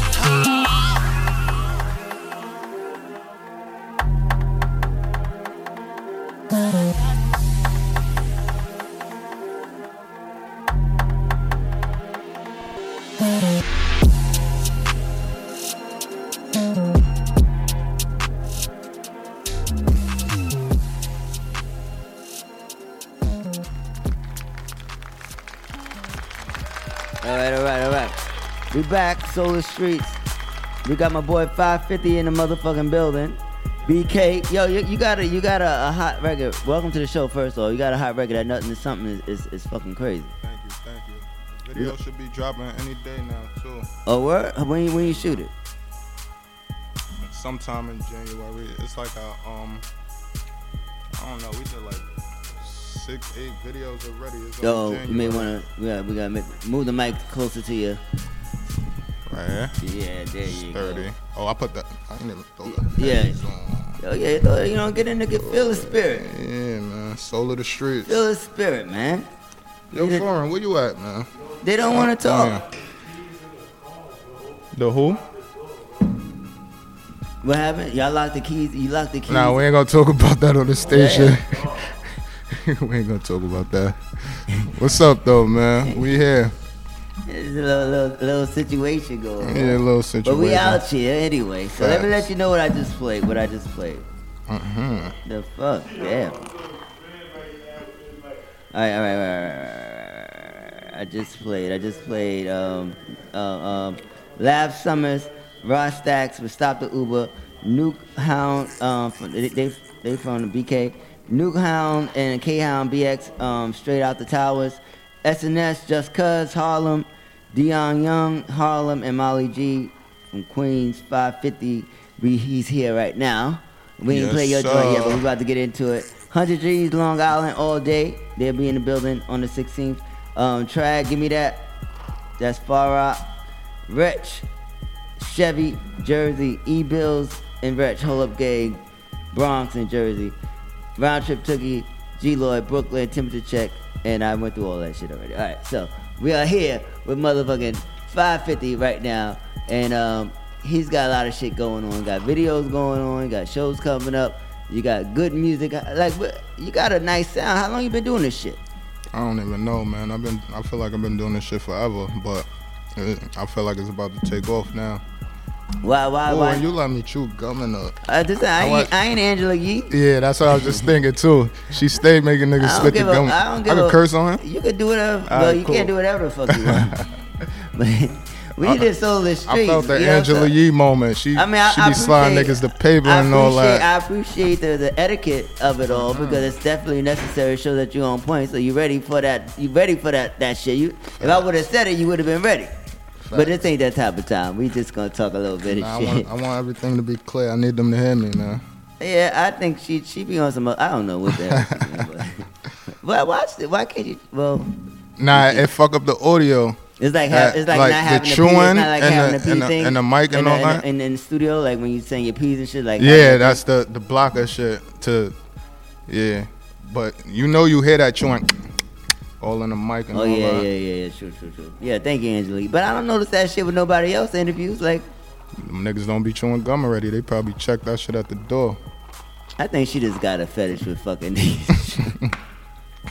All right, all right, all right. We back, Solar Streets. We got my boy 550 in the motherfucking building. BK, yo, you, you got a you got a, a hot record. Welcome to the show. First of all, you got a hot record that nothing is something is, is, is fucking crazy. Thank you, thank you. Video should be dropping any day now too. Oh, word? When you, when you shoot it? Sometime in January. It's like a um, I don't know. We did like six, eight videos already. It's Yo, you may wanna we got we gotta make, move the mic closer to you. Right here. Yeah, there you go. Thirty. Oh, I put that. I didn't even throw that. Yeah. Oh yeah, throw- you know, get in there, get feel the spirit. Yeah, man. Soul of the streets. Feel the spirit, man. Yo, foreign, where you at, man? They don't want to talk. The who? What happened? Y'all locked the keys. You locked the keys. Nah, we ain't gonna talk about that on the station. we ain't gonna talk about that. What's up, though, man? We here. There's a little, little, little situation going on. Yeah, a little situation. But we out here anyway. So let me let you know what I just played. What I just played. Mm-hmm. The fuck? Yeah. Alright, alright, alright, alright, alright. I just played. I just played um uh, um Lab Summers, Ross Stacks with Stop the Uber, Nuke Hound, um from, they, they they from the BK, Nuke Hound and K Hound BX um straight out the towers, SNS Just Cuz Harlem, Dion Young Harlem and Molly G from Queens 550. We, he's here right now. We ain't Yes, play your joint yet, but we're about to get into it. 100 G's, Long Island, all day. They'll be in the building on the 16th. Um, Trag, give me that. That's Far Rock. Wretch, Chevy, Jersey, E Bills, and Wretch, Hold Up Gang, Bronx and Jersey. Round Trip Tookie, G Lloyd, Brooklyn, Temperature Check, and I went through all that shit already. Alright, so we are here with motherfucking 550 right now, and um, he's got a lot of shit going on. Got videos going on, got shows coming up. You got good music. Like, what- you got a nice sound. How long you been doing this shit? I don't even know, man. I've been. I feel like I've been doing this shit forever, but it, I feel like it's about to take off now. Why? Why? Oh, why? you let me chew gum in the. I just, I, wa- ain't, I ain't Angela Yee. Yeah, that's what I was just thinking too. She stayed making niggas I spit the gum. I don't give could a- curse on her. You can do whatever. All well, right, you cool. can't do whatever the fuck you want. but we just sold the streets. I felt the Angela Yee moment. She, I mean, I, she I be sliding niggas the paper and all that. I appreciate the, the etiquette of it all Mm-hmm. because it's definitely necessary to show that you're on point. So you ready for that? You ready for that that shit? You, if I would have said it, you would have been ready. But this ain't that type of time. We just gonna talk a little bit Nah, I of shit. want, I want everything to be clear. I need them to hear me, man. Yeah, I think she she be on some. I don't know what the hell. but, but watch it. Why can't you? Well, Nah, it fuck up the audio. It's like ha- Uh, it's like, not having the the chewing pee, not like and, having the, the, pee and, the, thing and the mic and in all the, that. the, in the studio, like when you saying your peas and shit. Like yeah, that's the the blocker shit. To yeah, but you know you hear that chewing all in the mic and Oh all yeah, that. yeah, yeah, yeah, true, true, true. Yeah, thank you, Angelique. But I don't notice that shit with nobody else interviews. Like, Them niggas don't be chewing gum already. They probably check that shit at the door. I think she just got a fetish with fucking niggas.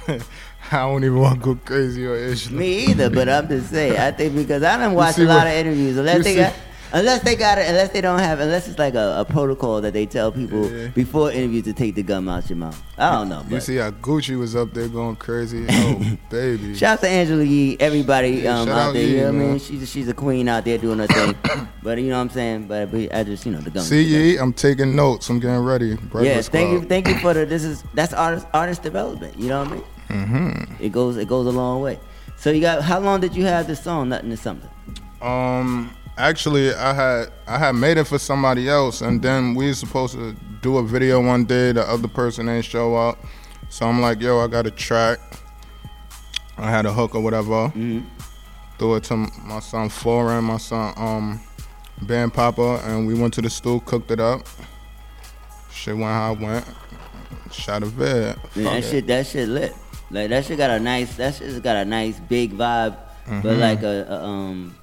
I don't even want to go crazy or issue. Me either, but I'm just saying. I think because I done watched see a lot what- of interviews. they see- got, unless they got it, unless they don't have, unless it's like a, a protocol that they tell people before interviews to take the gum out your mouth. I don't know. You But see how Gucci was up there going crazy? Oh, baby. Shout out to Angela Yee, everybody Yeah, um, out out there. Yee, you know what I mean? She's a, she's a queen out there doing her thing. but you know what I'm saying? But, but I just you know the gum. See, ye, I'm taking notes. I'm getting ready. yeah, Breakfast thank you, thank you for the. This is that's artist artist development. You know what I mean? Mm-hmm. It goes it goes a long way. So you got how long did you have this song? Nothing to something. Um, actually, I had I had made it for somebody else, and then we supposed to do a video one day. The other person ain't show up, so I'm like, yo, I got a track. I had a hook or whatever. Mm-hmm. Threw it to my son Foreign, my son um, Band Papa, and we went to the stool, cooked it up. Shit went how it went. Shot a vid. Fuck that it. shit that shit lit. Like that shit got a nice that shit got a nice big vibe, but Mhm. like a, a um.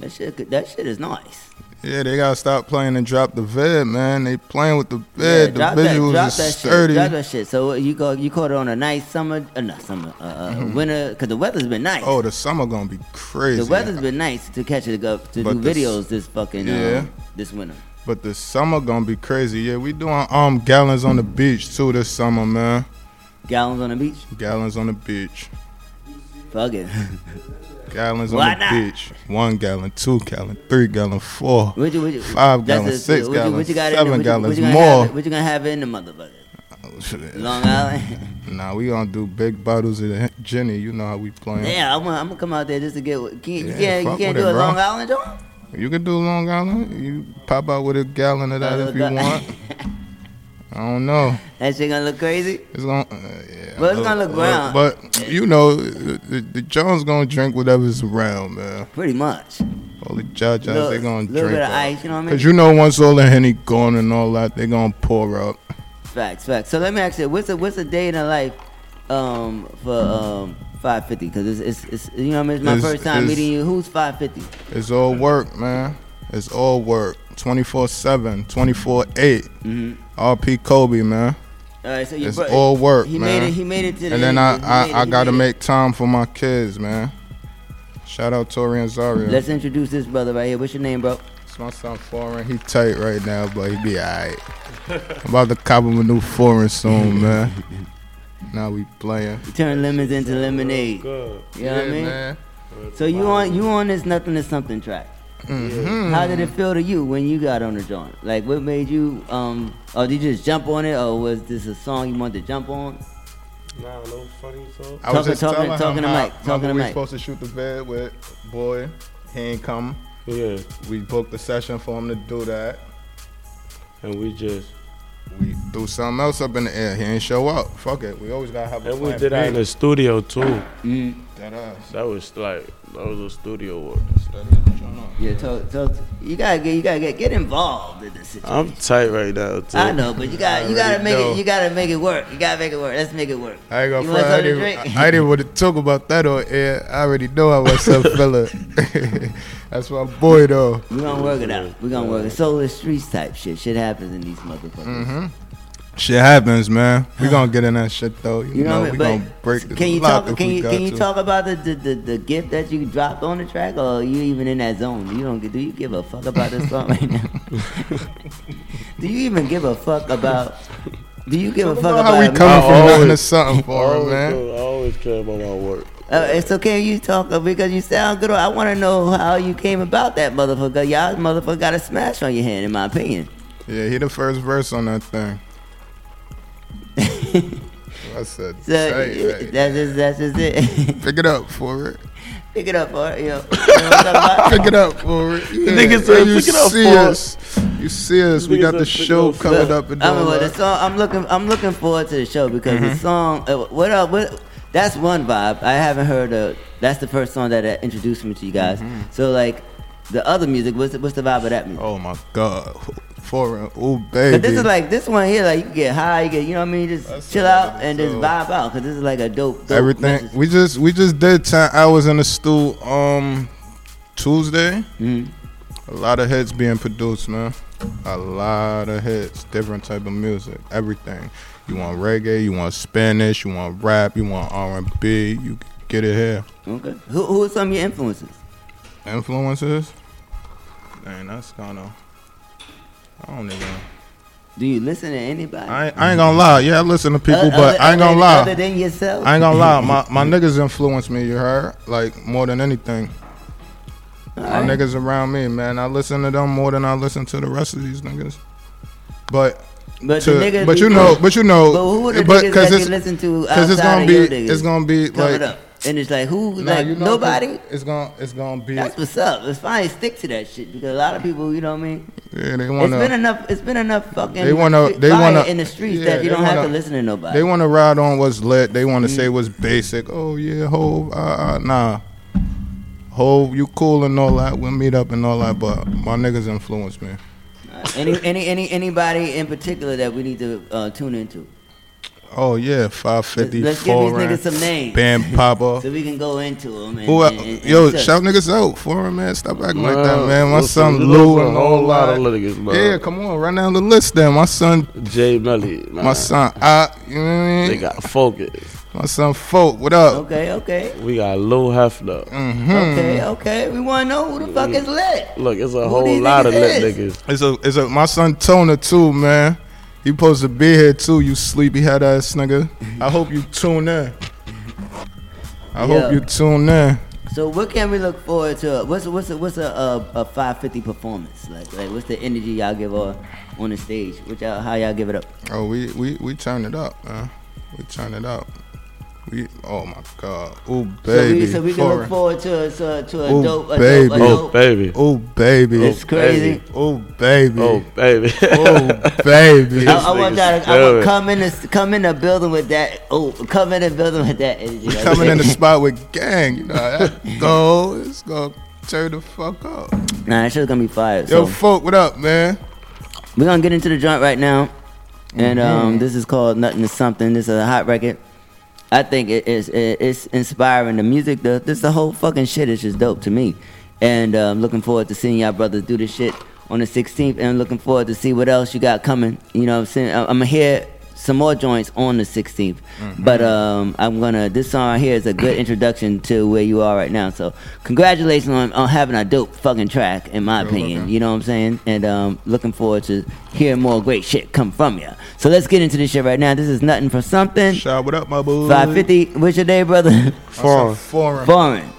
That shit that shit is nice. Yeah, they gotta stop playing and drop the vid, man. They playing with the vid. drop the that, visuals drop is that sturdy. shit. Drop that shit. So you go, you caught it on a nice summer, uh, not summer, uh, uh, Mhm. winter, because the weather's been nice. Oh, the summer gonna be crazy. the weather's been nice to catch it up to But do the s- videos this fucking Yeah. um, this winter. But the summer gonna be crazy. Yeah, we doing um gallons on the beach too this summer, man. Gallons on the beach. Gallons on the beach. Fuck it. Gallons Why on the not? beach. One gallon, two gallon, three gallon, four, What you, what you, five that's gallons, a- six what you- gallons, what you got in seven the- what you- gallons, what you gonna more. Have, what you gonna have in the motherfucker? Long Island. Nah, we gonna do big bottles of Jenny. You know how we playing. Yeah, I'm, gonna- I'm gonna come out there just to get. Can you, you can't, you can't do it, a bro. Long Island joint? You can do a Long Island. You pop out with a gallon of that if you want. I don't know. That shit gonna look crazy. It's gonna, uh, yeah. Well, it's gonna look brown. But you know, the, the, Jones gonna drink whatever's around, man. Pretty much. All the judges, Little- they gonna little drink. bit of ice, you know what I mean? Cause you know, once all the henny gone and all that, they gonna pour up. Facts, facts. So let me ask you, what's a what's a day in the life um, for um, 550? Because it's, it's it's you know what I mean. It's my It's- first time meeting you. Who's 550? It's all work, man. It's all work. 24-7, 24-8. Mhm. RP Kobe, man. All right, so you it's bro- all work, he man. made it- he made it to the And then end. I, I, I gotta make time for my kids, man. Shout out Tori and Zaria. Let's introduce this brother right here. What's your name, bro? It's my son Foreign. He tight right now, but he be alright. I'm about to cop him a new Foreign soon, man. Now we playing. Turn lemons into lemonade. You know what I Yeah, mean? man. So you on you on this nothing to something track. Mhm. How did it feel to you when you got on the joint? Like what made you um or did you just jump on it or was this a song you wanted to jump on? Nah, no funny song. I was Talking- just talking- telling talking him to how- Mike, talking remember to we Mike. supposed to shoot the vid with boy. He ain't come. Yeah. We booked the session for him to do that. And we just we threw something else up in the air. He ain't show up. Fuck it. We always gotta have a And we plan did that in the studio too. Mm. That ass. That was like that was a studio work. Yeah, talk, talk, you gotta get you gotta get get involved in this situation. I'm tight right now too. I know, but you got you gotta make know. it you gotta make it work. You gotta make it work. Let's make it work. I ain't gonna You front. I didn't, drink? I didn't want to talk about that on air. I already know I how myself feeling. That's my boy though. We gonna work it out. We gonna work it. Solar streets type shit. Shit happens in these motherfuckers. Mm-hmm. Shit happens, man. We gonna get in that shit though. You, You know know, what we mean? gonna break the Can you talk? Can you can you to. talk about the, the, the, the gift that you dropped on the track, or are you even in that zone? You don't. Do you give a fuck about this song right now? do you even give a fuck about? Do you give a fuck about about? how we me? coming from I nothing to something for him, always man. do- I always care about my work. Uh, it's okay you talk uh, because you sound good. I want to know how you came about that motherfucker. Y'all motherfucker got a smash on your hand, in my opinion. Yeah, he the first verse on that thing. I said, So say, that's just that's just it. pick it up for it. Pick it up, for it. You know what I'm talking about? Pick it up for it. Yeah. Nigga said, you "Pick it up see for it." us. You see us. We got the said, "Pick it show up coming it." up and I mean, all the song I'm looking I'm looking forward to the show because the Mhm. song uh, what up what that's one vibe. I haven't heard uh that's the first song that uh, introduced me to you guys. Mhm. So like the other music, what's the, what's the vibe of that music? Oh my god. For it. Oh baby. this is like this one here, like you get high, you get you know what I mean, just chill out and just vibe out. Cause this is like a dope, dope Everything. message. We just we just did ten hours in the stool um Tuesday. Mm-hmm. A lot of hits being produced, man. A lot of hits, different type of music, everything. You want reggae, you want Spanish, you want rap, you want R and B. You get it here. Okay. Who who are some of your influences? Influences? Dang, that's kind of. I don't even. Do you listen to anybody? I ain't, I ain't gonna lie. Yeah, I listen to people, Other- but I ain't gonna lie. other than yourself? I ain't gonna lie. My my niggas influence me. You heard? Like more than anything. My Alright. niggas around me, man. I listen to them more than I listen to the rest of these niggas. But. But to- but you know, but you know, But who are the but niggas 'cause that it's- you listen to it's gonna of be, your niggas it's gonna be like, up? And it's like who Nah, like you know, nobody. It's gonna, it's gonna be. That's what's up. It's fine. Stick to that shit because a lot of people, you know what I mean. Yeah, they wanna. It's been enough. It's been enough fucking. They wanna. They wanna in the streets yeah, that you don't have to wanna- listen to nobody. They want to ride on what's lit. They want to Mm. say what's basic. Oh yeah, ho, uh, uh, nah, ho, you cool and all that. We'll meet up and all that. But my niggas influence me. any any any anybody in particular that we need to uh, tune into. Oh yeah, five fifty Let's give these niggas some names. Bam Papa. so we can go into them. And, Who, and, and, yo, and shout niggas out, foreign man. Stop acting like that, Man, man. My listen, son you Lou and a whole lot of that. niggas, man. Yeah, come on, run down the list. Then my son Jay Melly, man. my son, I, you know what I mean? They got focus. My son Folk, what up? Okay, okay, We got Lou Hefner. Mm-hmm. okay, okay. We want to know who the fuck is lit. Look, it's a Who whole lot of niggas lit niggas. It's a, it's a, my son Tona too, man. He supposed to be here too. You sleepy head ass nigga. I hope you tune in. I hope you tune in. So what can we look forward to? What's a, what's a, what's a, a, a 550 performance like? Like what's the energy y'all give off on the stage? What y'all, how y'all give it up? Oh, we we we turn it up, man. We turn it up. We oh my god, ooh baby. So we, so we can look forward to to, to a Ooh, dope, a baby. dope, a dope. baby. Oh baby, It's crazy. Oh baby, Oh, baby. oh baby. I, I want y'all to I want, come in the come in the building with that. Oh, come in the building with that energy. Like Coming in the spot with gang, you know that go. It's gonna turn the fuck up. Nah, that shit's gonna be fire. Yo, So folk, what up, man? we're gonna get into the joint right now, and um, Mhm. this is called Nothing to Something. This is a hot record. I think it is it, it's inspiring. The music, the this the whole fucking shit is just dope to me, and um, looking forward to seeing y'all brothers do this shit on the 16th, and looking forward to see what else you got coming. You know, what I'm saying I'm gonna hear some more joints on the 16th, but um, I'm gonna this song right here is a good introduction to where you are right now. So congratulations on, on having a dope fucking track, in my You're opinion. welcome. You know what I'm saying? And um, looking forward to hearing more great shit come from you. So let's get into this shit right now. This is nothing for something. Shout what up, my boy? 550. What's your day, brother? Foreign. Foreign. Foreign.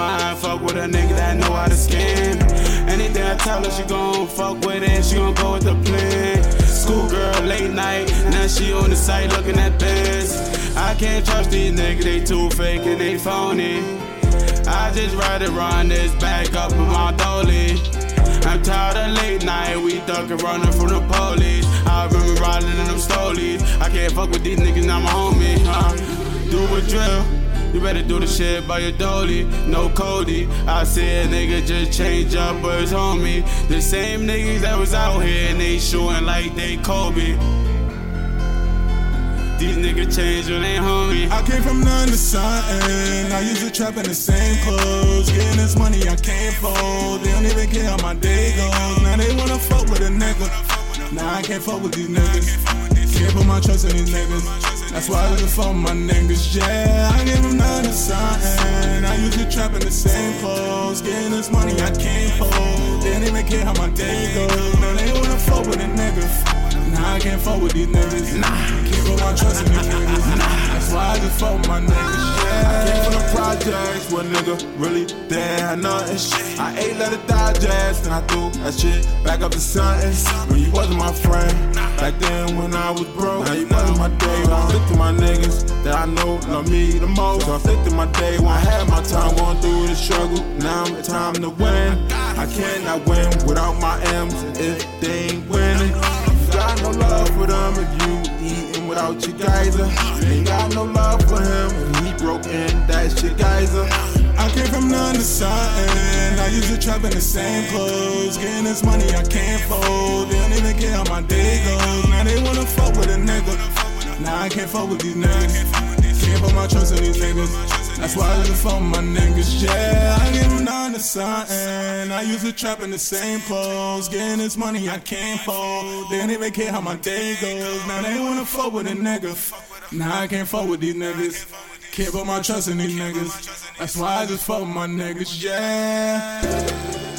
In spine. Fuck with a nigga that know how to scam. Anything I tell her, she gon' fuck with it. She gon' go with the plan. Schoolgirl, late night. Now she on the site looking at bands. I can't trust these niggas, they too fake and they phony. I just ride around this back up with my dolly. I'm tired of late night, we ducking running from the police. I remember riding in them stolies. I can't fuck with these niggas, now my homie. Huh? Do a drill. You better do the shit by your dolly, no Cody. I said nigga just change up, it's homie. The same niggas that was out here and they shooting like they Kobe. These niggas change when they homie. I came from none to something. I used to trap in the same clothes. Getting this money I can't fold. They don't even care how my day goes. Now they wanna fuck with a nigga. Nah, I can't fuck with these niggas. Can't put my trust in these niggas. That's why I fuck with my niggas. Yeah, I gave them none to something. I used to trap in the same clothes. Getting this money I can't fold. They don't even care how my day goes. Now they wanna fuck with a nigga. Nah, I can't fuck with these niggas. Nah, can't put my trust in these niggas. Nah, that's why I just fuck with my niggas. Yeah. Came from the projects where nigga really didn't have nothing. I ate, let it digest, and I threw that shit back up to something. When you wasn't my friend, back then when I was broke. Now you wasn't my day one. Stick to my niggas that I know love me the most. So I stick to my day one. I had my time going through the struggle. Now it's time to win. I cannot win without my M's if they ain't winning. You got no love for them if you without your geyser. Ain't got no love for him if he broke in, that's your geyser. I came from none to something. I used to trap in the same clothes. Getting this money I can't fold. They don't even care how my day goes. Now they wanna fuck with a nigga. Now I can't fuck with these niggas. Can't put my trust in these niggas. That's why I just fuck my niggas. Yeah, I give them to something. I use to trap in the same clothes. Getting this money I can't fold. They don't even care how my day goes. Now they wanna fuck with a nigga. Nah, I can't fuck with these niggas. Can't put my trust in these niggas. That's why I just fuck my niggas, yeah.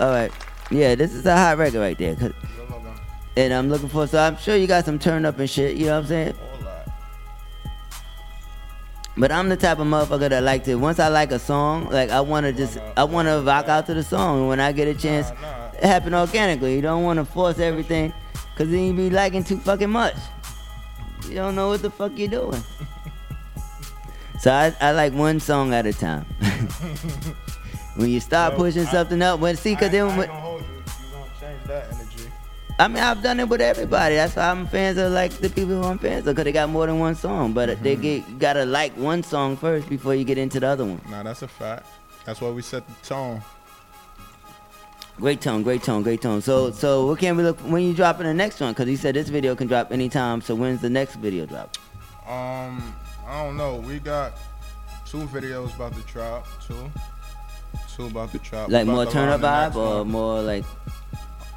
All right. Yeah, this is a hot record right there. and I'm looking for, so I'm sure you got some turn up and shit, you know what I'm saying? But I'm the type of motherfucker that like to, once I like a song, like I wanna just, I wanna rock out to the song. And when I get a chance, it happen organically. You don't wanna force everything, cause then you be liking too fucking much. You don't know what the fuck you're doing. So I, I like one song at a time. when you start pushing something up, when see, cause then when, change that energy. I mean, I've done it with everybody. That's why I'm fans of like the people who I'm fans of, cause they got more than one song. But they get you gotta like one song first before you get into the other one. Nah, that's a fact. That's why we set the tone. Great tone, great tone, great tone. So, so what can we look when you dropping the next one? Cause he said this video can drop anytime. So when's the next video drop? Um, I don't know. We got two videos about to drop. Two. Two about to drop. Like more turn up vibe or one. more like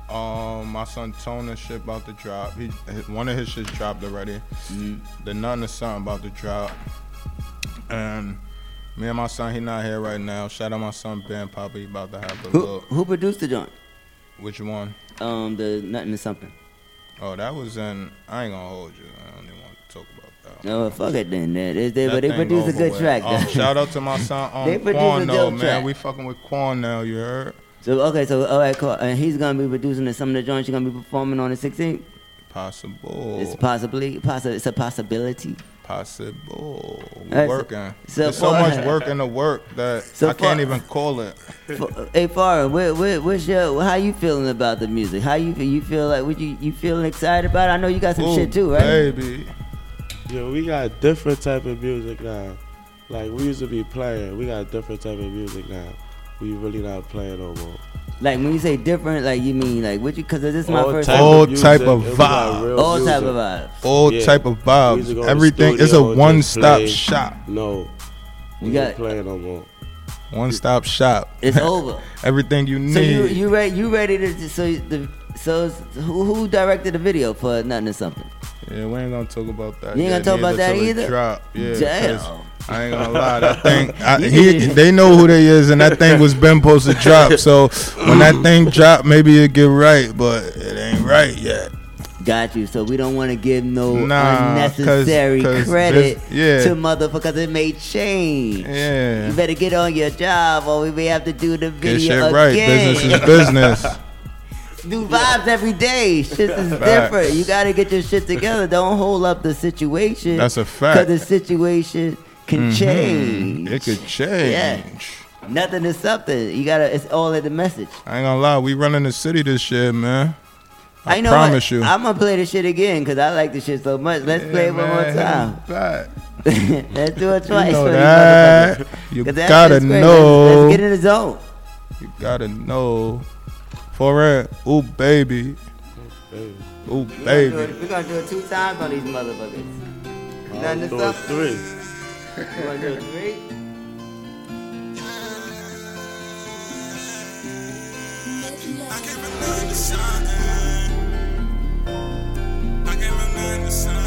Um, my son Tona shit about to drop. He one of his shit dropped already. Mm-hmm. The none of something about to drop. And me and my son, he not here right now. Shout out my son Ben Poppy about to have a who little. who produced the joint? Which one? Um, the nothing to something. Oh, that was in. I ain't gonna hold you. That. Oh fuck it then. That is they, That but they thing produce a good with. track. Um, shout out to my son They um, produce Quan a though, man. track. We fucking with Quan now. You heard? So okay, so all right, cool. And he's gonna be producing the, some of the joints you're gonna be performing on the 16th. Possible. It's possibly possi- It's a possibility. Possible. Working. so There's so much work in the work that So I can't even call it. For- hey, Farah, what, what, what's your, how you feeling about the music? How you feel? You feel like, what you, you feeling excited about? it? I know you got some Ooh, shit too, right? Baby. Yeah, we got different type of music now. Like we used to be playing, we got different type of music now. We really not playing no more. Like when you say different, like you mean like what you? Cause this is my All first type time. All music, type of it was like vibe. real All type of vibes. All Yeah. type of We vibes. used to go to the Everything is a one stop play. shop. No, we You got- playing no more. One stop shop. It's over. Everything you need. So you you ready? You ready to? So the so who who directed the video for nothing or something? yeah, we ain't gonna talk about that. You ain't yet, gonna talk about that either? Drop. Yeah, Damn. 'cause I ain't gonna lie. That thing, I, he, they know who they is, and that thing was been supposed to drop. So when that thing drop, maybe it get right, but it ain't right yet. Got you. So we don't want to give no Nah, 'cause- unnecessary 'cause credit this- yeah. to motherfuckers it may change. Yeah. You better get on your job or we may have to do the Get video shit again. right. Business is business. New vibes every day. Shit is different. You gotta get your shit together. Don't hold up the situation. That's a fact. Because the situation can Mhm. change. It could change. Yeah. Nothing is something. You gotta. It's all in the message. I ain't gonna lie, we running the city this year, man. I, know promise what? you. I'm gonna play the shit again because I like the shit so much. Let's play it one more time. Let's do it twice. know that. You gotta know. Let's, let's get in the zone. You gotta know. For it. Ooh, baby. Ooh, We're gonna, baby. we're gonna do it two times on these motherfuckers. Nothing to do stop. it three. You wanna do it three? I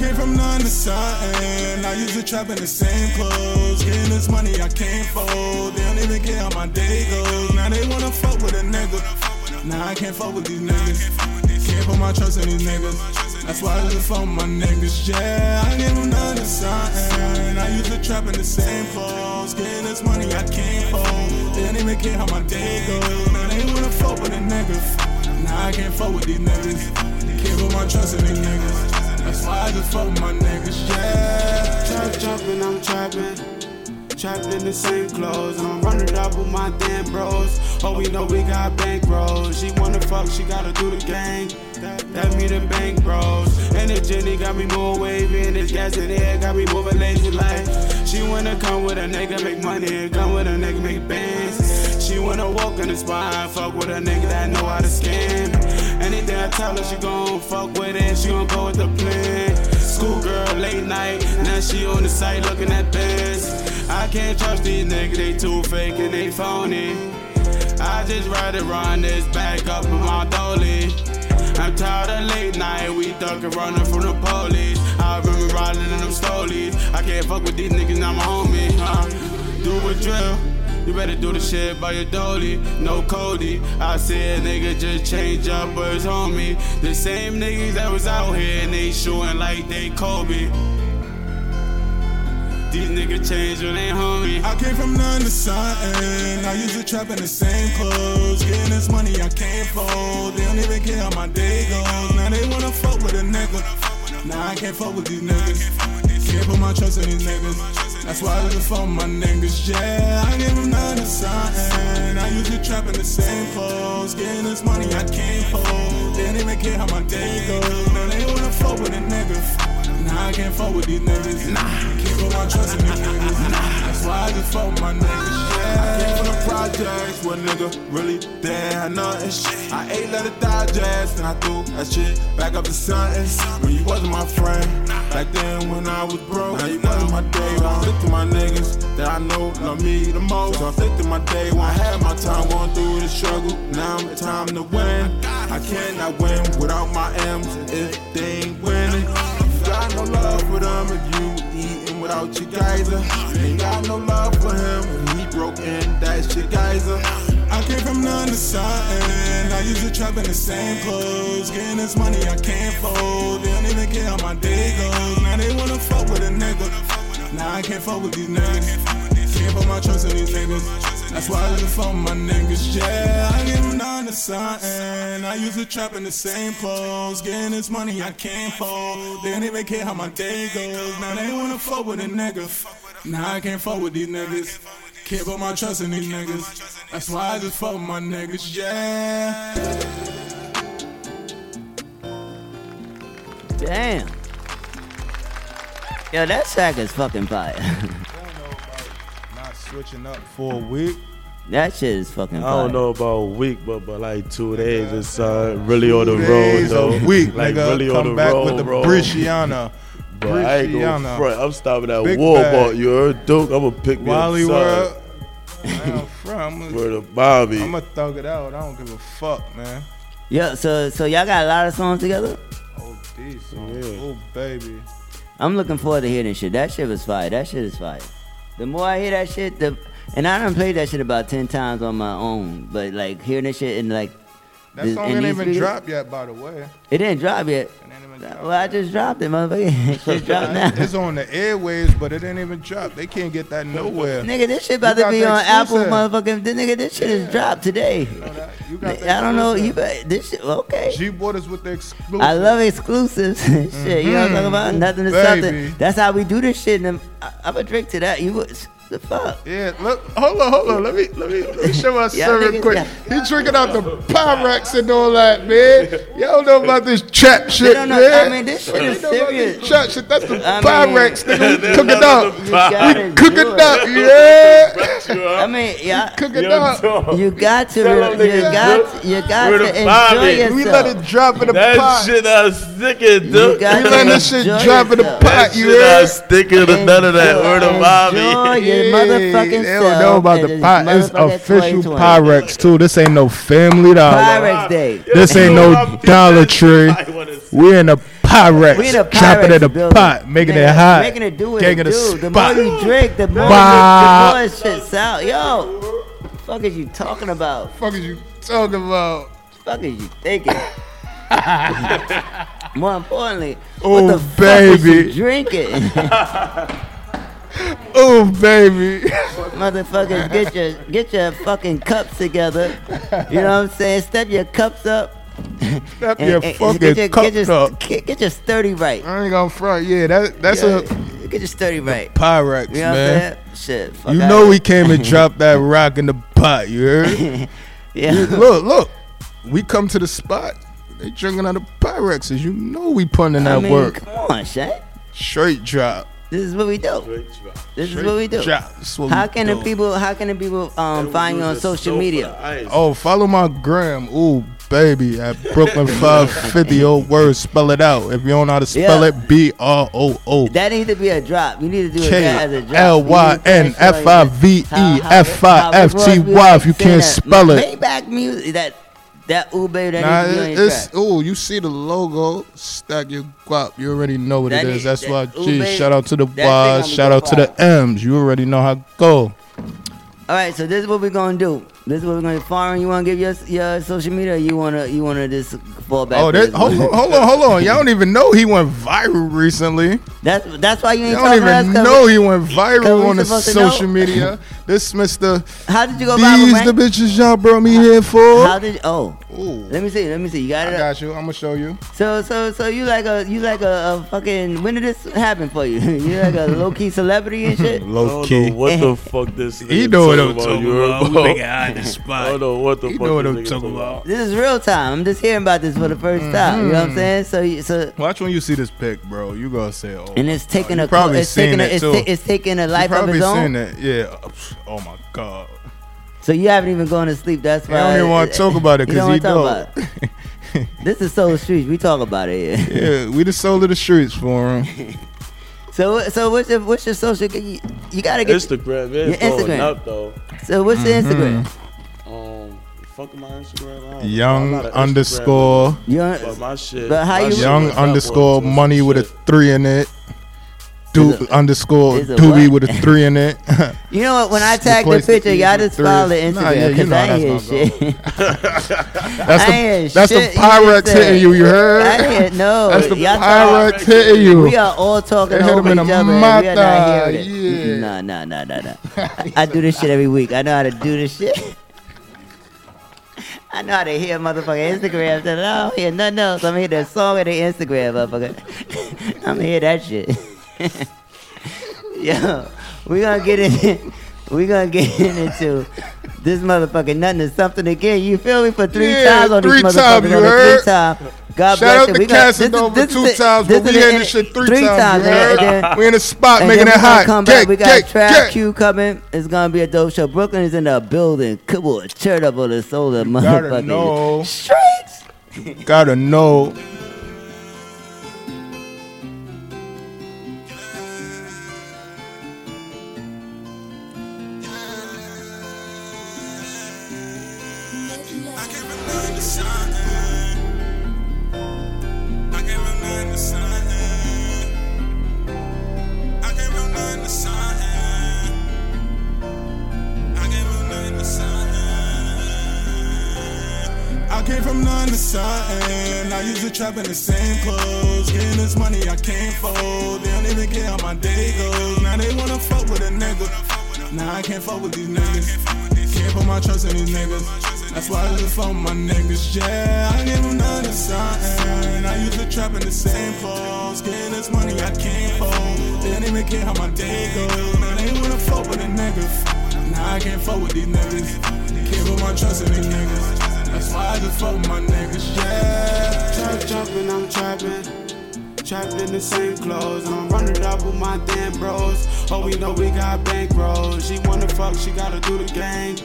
came from none to something. I used to trap in the same clothes. Getting this money I can't fold. They don't even care how my day goes. Now they wanna fuck with a nigga. Now I can't fuck with these niggas. Can't put my trust in these niggas. That's why I just fuck my niggas. Yeah, I gave them none to something. I used to trap in the same clothes. Getting this money I can't fold. They don't even care how my day goes. Now they wanna fuck with a nigga. Now I can't fuck with these niggas. Can't put my trust in these niggas. I just fuck my niggas, yeah. Trap jumping, I'm trapping. Trapped in the same clothes, and I'm running up with my damn bros. Oh, we know we got bank bros. She wanna fuck, she gotta do the gang. That me the bank bros. And the Jenny got me more wavy, and this gas in air got me moving lazy like. She wanna come with a nigga, make money, come with a nigga, make bands. She wanna walk in the spine, fuck with a nigga that know how to scam. Anything I tell her, she gon' fuck with it, she gon' go with the plan. Schoolgirl, late night, now she on the site looking at bands. I can't trust these niggas, they too fake and they phony. I just ride around this back up with my dolly. I'm tired of late night, we ducking, running from the police. I remember riding in them stolies. I can't fuck with these niggas, now my homie. Huh? Do a drill. You better do the shit by your dolly, no Cody. I said nigga just change up, it's homie. The same niggas that was out here and they shooting like they Kobe. These niggas change when they homie. I came from none to something. I used to trap in the same clothes. Getting this money I can't fold. They don't even care how my day goes. Now they wanna fuck with a nigga. Now I can't fuck with these niggas. Can't put my trust in these niggas. That's why I live for my niggas. Yeah, I gave them none to something. I used to trap in the same clothes. Getting this money I can't fold. They don't even care how my day goes. Now they wanna fuck with a nigga. Nah, I can't fuck with these niggas. Nah, can't put my trust these niggas. That's why I just fuck my niggas. Yeah, I came from the projects where nigga really didn't have nothing. I ate let it digest and I threw that shit back up to something. When you wasn't my friend, back then when I was broke. Now you wasn't my day one. Stick to my niggas that I know love me the most. So I stick to my day one. I had my time going through the struggle. Now I'm time to win. I cannot win without my M's if they ain't winning. You got no love for them if you eating without your geyser. Ain't got no love for him when he broke in, that's your geyser. I came from none to something. I used to trap in the same clothes. Getting this money I can't fold. They don't even care how my day goes. Now they wanna fuck with a nigga. Now I can't fuck with these niggas. Can't put my trust in these niggas. That's why I live for my niggas. Yeah, I give them none to something. I used to trap in the same clothes. Getting this money I can't fold. They don't even care how my day goes. Now they wanna fuck with a nigga. Now I can't fuck with these niggas. Can't put my trust in these niggas. That's why I just fuck with my niggas, yeah. Damn. Yo, that sack is fucking fire. Not switching up for a week. that shit is fucking I don't know about a week, but but like two days, it's uh, really on the road days though. a week, like nigga. really Come on the back road, with the bro. Brisciana. Bro, I ain't going front. I'm stopping at Big Walmart. bag. You heard, Duke? I'm gonna pick me Wally up. World. something. Man, front, I'm gonna- Bobby. I'm gonna thug it out. I don't give a fuck, man. Yeah, so so y'all got a lot of songs together. Oh, these songs. Oh, baby. I'm looking forward to hearing this shit. That shit was fire. That shit is fire. The more I hear that shit, the and I done played that shit about ten times on my own. But like hearing this shit and like That song and ain't these even videos- dropped yet, by the way. It didn't drop yet. Well, I just dropped it, motherfucker. shit dropped now. It's on the airwaves, but it ain't even dropped. They can't get that nowhere. Nigga, this shit about You to got be the on Apple, exclusive. motherfucking. This nigga, this shit is dropped today. got I don't know. You bet this shit. Okay. G Waters with the exclusive. I love exclusives. shit, you know what I'm talking about? Mhm. Nothing to Baby. something. That's how we do this shit. And I, I'm a drink to that. You was the fuck. Yeah, look, hold on, hold on. Let me let me let me show my Y'all real quick. got- He drinking out the Pyrex and all that, man. Y'all know about this trap shit, don't know- man. I mean, this shit is know about this serious. Trap shit. That's the I mean- Pyrex, nigga. We cook it up. We cook it it. up, yeah. I mean, yeah. Cook it up. You got to, Tell you them niggas, got, you got to enjoy Bobby. yourself. We let it drop in the that pot. That shit I sticking, You dude. got We letting this shit drop in the yourself. pot, That shit I heard? sticking to none of that. Word of Bobby. Yeah, motherfucking They don't know about the pot. It's official Pyrex too. This ain't no Family Dollar. Pyrex Day. This ain't no Dollar Tree. We in a Pyrex. We in a Pyrex in the building. pot, making it hot. Making it do what it a do. The more you drink, the more, the more shit sound. Yo, fuck is you talking about? fuck is you talking about? fuck is you thinking? More importantly, Oh, what the fuck was you drinking? Oh baby. Motherfuckers, get your get your fucking cups together. You know what I'm saying? Step your cups up. Step And- your and- fucking get your, cups get your, up. Get, get your sturdy right. I ain't gonna front. Yeah, that that's Yeah, a get your sturdy right. Pyrex, You know man. what I'm saying? Shit. Fuck You know we came and dropped that rock in the pot. You heard? Yeah. You- look, look. We come to the spot. They drinking out of Pyrexes. You know we putting in I that mean, work. Come on, Shay. Straight drop. This is what we do. This is what we do. drop. This what How can the people? How can the people um, find you on social media? Oh, follow my gram. Ooh, baby, at Brooklyn 550. Old word, spell it out. If you don't know how to spell Yeah. it, B R O O. That needs to be a drop. You need to do it K that as a drop. L Y N F I V E F I F T Y. If you can't spell it, Maybach music. That That Ube that Nah, it- it's ooh. You see the logo, stack your guap. You already know what That it is- is. That's that why. G. Ube- Shout out to the Ys. Shout out to the M's. You already know how to go. All right, so this is what we're gonna do. This is what we're gonna do. Foreign, you wanna give your your social media? Or you wanna you wanna just fall back? Oh, that, hold, on, hold on, hold on. Y'all don't even know he went viral recently. That's that's why you ain't Y'all don't talking to us, even 'cause know we- he went viral on the supposed know. social media. This Mr. How did you go viral? These viral, the bitches y'all brought me here for. How did? Oh, let me see. Let me see. You got it. I got you. I'm gonna show you. So so so you like a you like a, a fucking when did this happen for you? you like a low key celebrity and shit. low key. what the fuck this He nigga know what talking I'm talking you about. We bro? make it hot in the spot. I don't know what the He fuck know what this I'm talking about. This is real time. I'm just hearing about this for the 1st mm-hmm. time. You know what I'm saying? So you, so Watch when you see this pic, bro. You gonna say, "Oh." and it's taking a probably it's seen taking a, it it's, too. ta- it's taking a life of its own. it. Yeah. Oh my god. So you haven't even gone to sleep. That's why. I don't even wanna talk about it You 'cause don't he talk about it. this is Soul Streets. We talk about it here. Yeah, we the soul of the streets for him. So so what's your what's your social? You, you gotta get Instagram your going Instagram. up though. So what's your Instagram? Mm-hmm. Fuck my Instagram. I don't know. Young I'm not Instagram underscore. nigga, But my shit. but how my you- Young was up underscore money with a three in it. Do underscore is doobie with a three in it. You know what? When I tag the picture, y'all with just follow the threes. Instagram Nah, yeah, you because know I ain't hear shit. That's I the ain't that's the shit you Pyrex said. hitting you. You heard? I ain't hear no. That's the Y'all Pyrex talk- hitting you. We are all talking They hit over each in the other. and We are not mata, hearing it. Nah, nah, nah, nah, nah. I, I do this shit every week. I know how to do this shit. I know how to hear motherfucking Instagram. So I don't hear nothing else. I'm gonna hear the song of the Instagram, motherfucker. I'm gonna hear that shit. Yo, we gonna get in. We gonna get into this motherfucking nothing is something again. You feel me for three Yeah, times on three these motherfuckers you on the heard? three time. God Shout bless out to We got- Casanova this is- two this is- times, but we in this shit three three times, times. you and then- We in the spot making it hot. Come Get. We got get, Trap get. Q coming. It's gonna be a dope show. Brooklyn is in the building. Come on, turn up on the solar Gotta motherfucking streets. Gotta know. Trap in the same clothes. Getting this money I can't fold. They don't even care how my day goes. Now they wanna fuck with a nigga. Now I can't fuck with these niggas. Can't put my trust in these niggas. That's why I just fuck my niggas. Yeah, I gave them to something. I used to trap in the same clothes. Getting this money I can't fold. They don't even care how my day goes. Now they wanna fuck with a nigga. Now I can't fuck with these niggas. Can't put my trust in these niggas. I just fuck my niggas, yeah. Trap jumping, I'm trapping. Trapped in the same clothes, and I'm running up with my damn bros. Oh, we know we got bank bros. She wanna fuck, she gotta do the gang.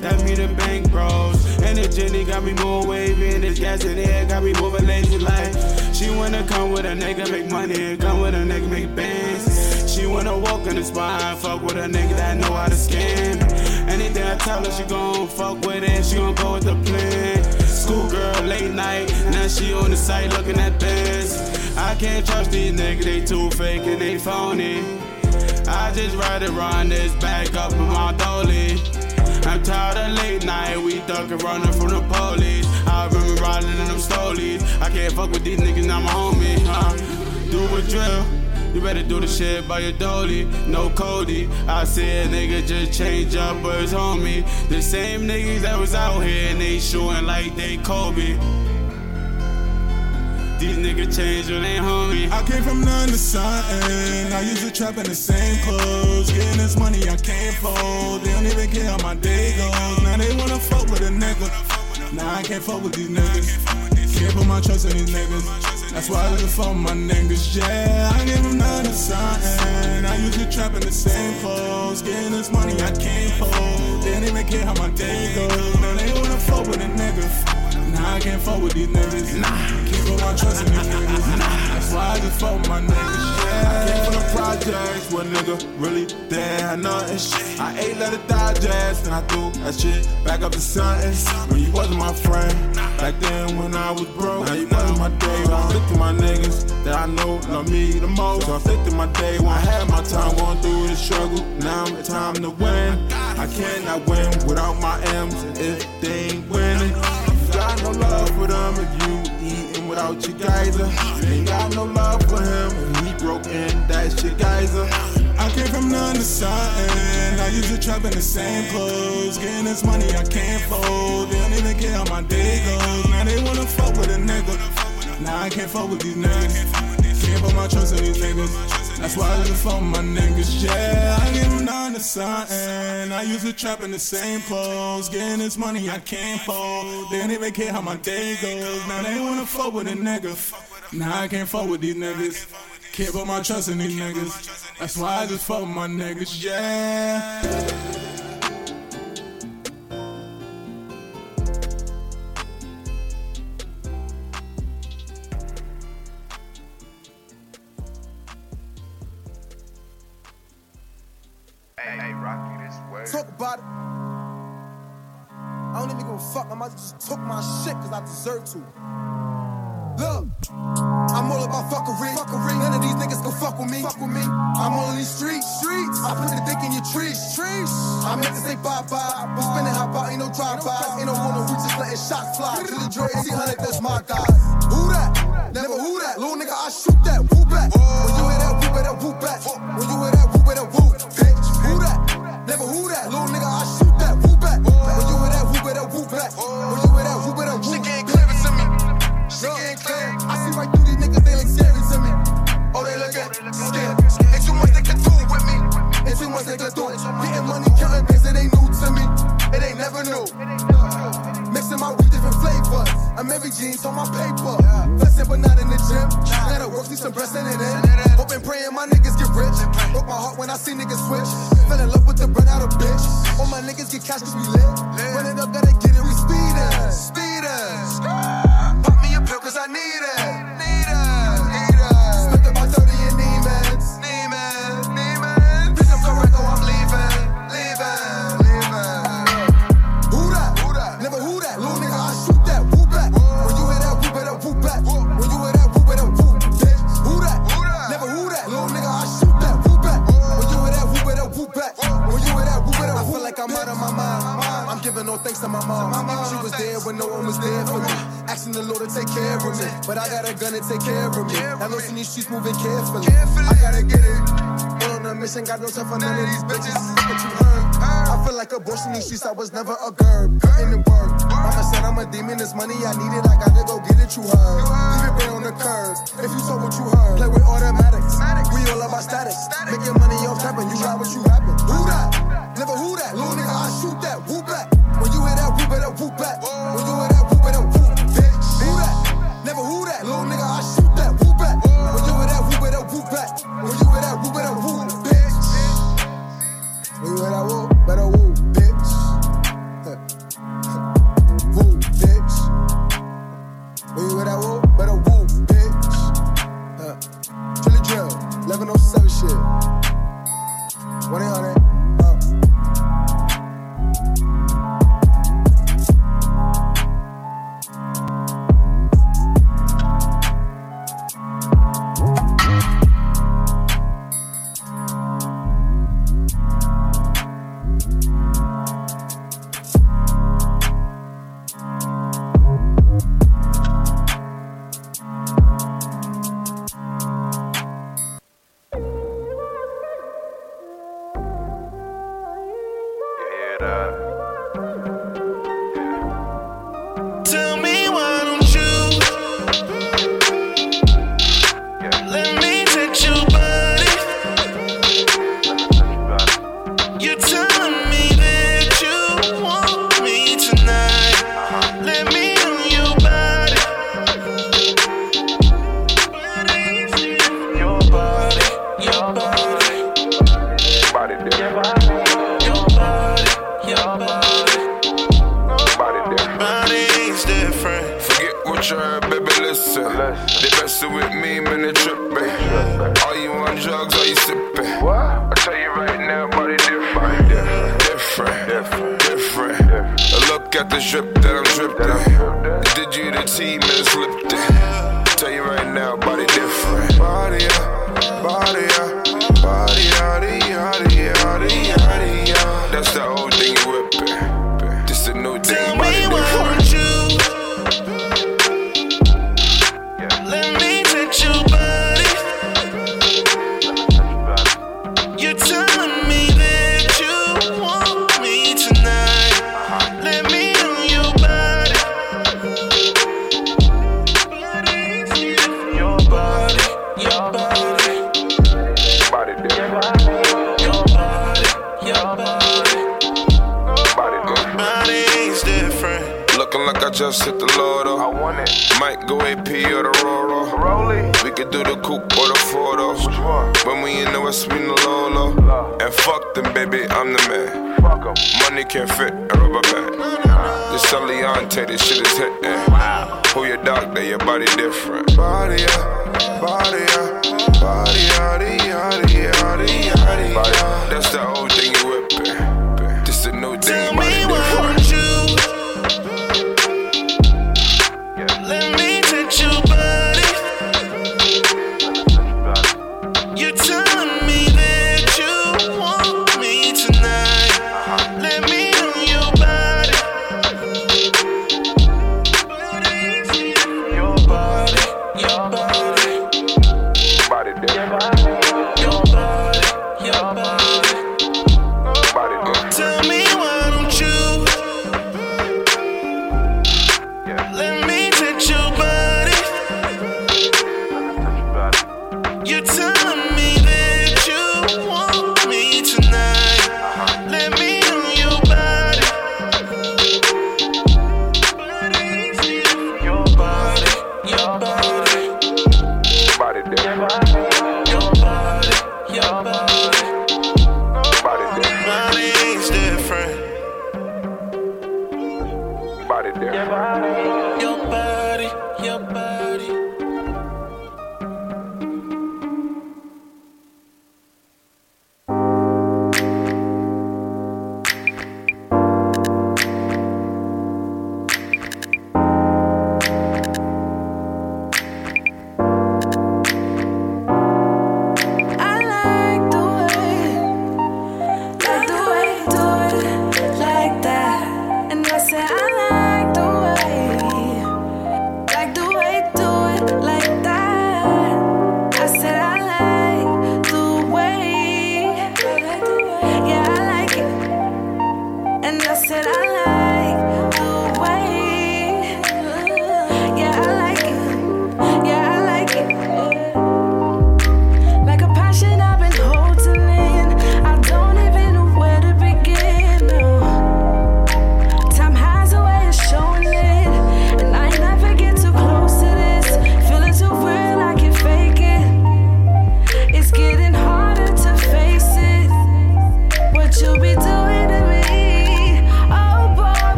That me the bank bros. And the Jenny got me more wavy, and this gas in the air got me moving lazy like. She wanna come with a nigga, make money, come with a nigga, make bands. She wanna walk in the spine, fuck with a nigga that know how to scam. Anything I tell her, she gon' fuck with it, she gon' go with the plan. Schoolgirl, late night, now she on the site looking at this. I can't trust these niggas, they too fake and they phony. I just ride around this back up in my dolly. I'm tired of late night, we ducking running from the police. I remember riding in them stolies. I can't fuck with these niggas, not my homie. Huh? Do a drill. You better do the shit by your dolly, no Cody. I said nigga just change up, it's homie. The same niggas that was out here and they shooting like they Kobe. These niggas change when they homie. I came from none to something. I used to trap in the same clothes. Getting this money I can't fold. They don't even care how my day goes. Now they wanna fuck with a nigga. Now I can't fuck with these niggas. Can't put my trust in these niggas. That's why I just for my niggas. Yeah, I gave them none to something. I used to trap in the same clothes. Getting this money I can't fold. They don't even care how my day goes. Now they wanna fuck with a nigga. Nah, I can't fuck with these niggas. Nah, can't put my trust in these niggas. Nah. That's why I just fuck with my niggas. Yeah. I came from the projects where nigga really didn't have nothing. Shit. I ate, let it digest, and I threw that shit back up to something. When you wasn't my friend, back then when I was broke. Now you wasn't my day one. Stick to my niggas that I know love me the most. So I stick to my day one. I had my time going through the struggle. Now it's time to win. I cannot win without my M's if they ain't winning. Got no love for them if you eating without your geyser. Ain't got no love for him if he broke in, that's your geyser. I came from none to something. I used to trap in the same clothes. Getting this money I can't fold. They don't even care how my day goes. Now they wanna fuck with a nigga. Now I can't fuck with these niggas. Can't put my trust in these niggas. That's why I just fuck my niggas. Yeah, I from none to something. I used to trap in the same clothes. Getting this money I can't fold. They don't even care how my day goes. Now they wanna fuck with a nigga. Now I can't fuck with these niggas. Can't put my trust in these niggas. That's why I just fuck my niggas, yeah. Talk about it. I don't even give a fuck. I might just took my shit because I deserve to. Look, I'm all about fuckery. fuckery. None of these niggas can fuck with me. Fuck with me. I'm on these streets. Streets. I put the dick in your trees. Trees. I make it say bye bye. We spinning hot by, ain't no drive by. Ain't no one we just letting shots fly. Till the Dre 800, that's my guys. Who that? Never who that? Little nigga, I shoot that. Who back? Oh. When you hear that, whoop better whoop back. When you hear that, Never who that? Little nigga, I shoot that. Whoop back. When you hear that, whoop better whoop back. When you hear that, whoop better whoop. Shit getting clearer to me. Shit getting clear. I see right through these niggas, they look scary to me. Oh, they look at scared. Ain't too much they can do with me. Ain't too much they can do. Getting money, counting bands, it ain't new to me. It ain't never new. Mixing my weed different flavors. I'm every jeans on my paper. Blessed but not in the gym. Gotta work, see some blessing in it. Hoping, praying my niggas get rich. Broke my heart when I see niggas switch. Fell in love with the bread out of bitch. All my niggas get cash cause we lit. Run it up, gotta get it, we speedin'. Speedin'. Pop me a pill cause I. Need it. Thanks to my mom. She was there when no one was there for me. Asking the Lord to take care of me. But I got a gun to take care of me. I know in these streets moving carefully. I gotta get it. On a mission, got no time for none of these bitches. But you heard? I feel like a bush in these streets. I was never a girl. Putting in work. Mama said I'm a demon. This money I need it. I gotta go get it. You heard? Leave it right on the curb. If you saw what you heard, play with automatics. We all about status. Making money off tapping. You got what you rapping. Who that? Never who that. Little nigga, I shoot that. Whoop back. Better back. Your body. Body's different. Body different.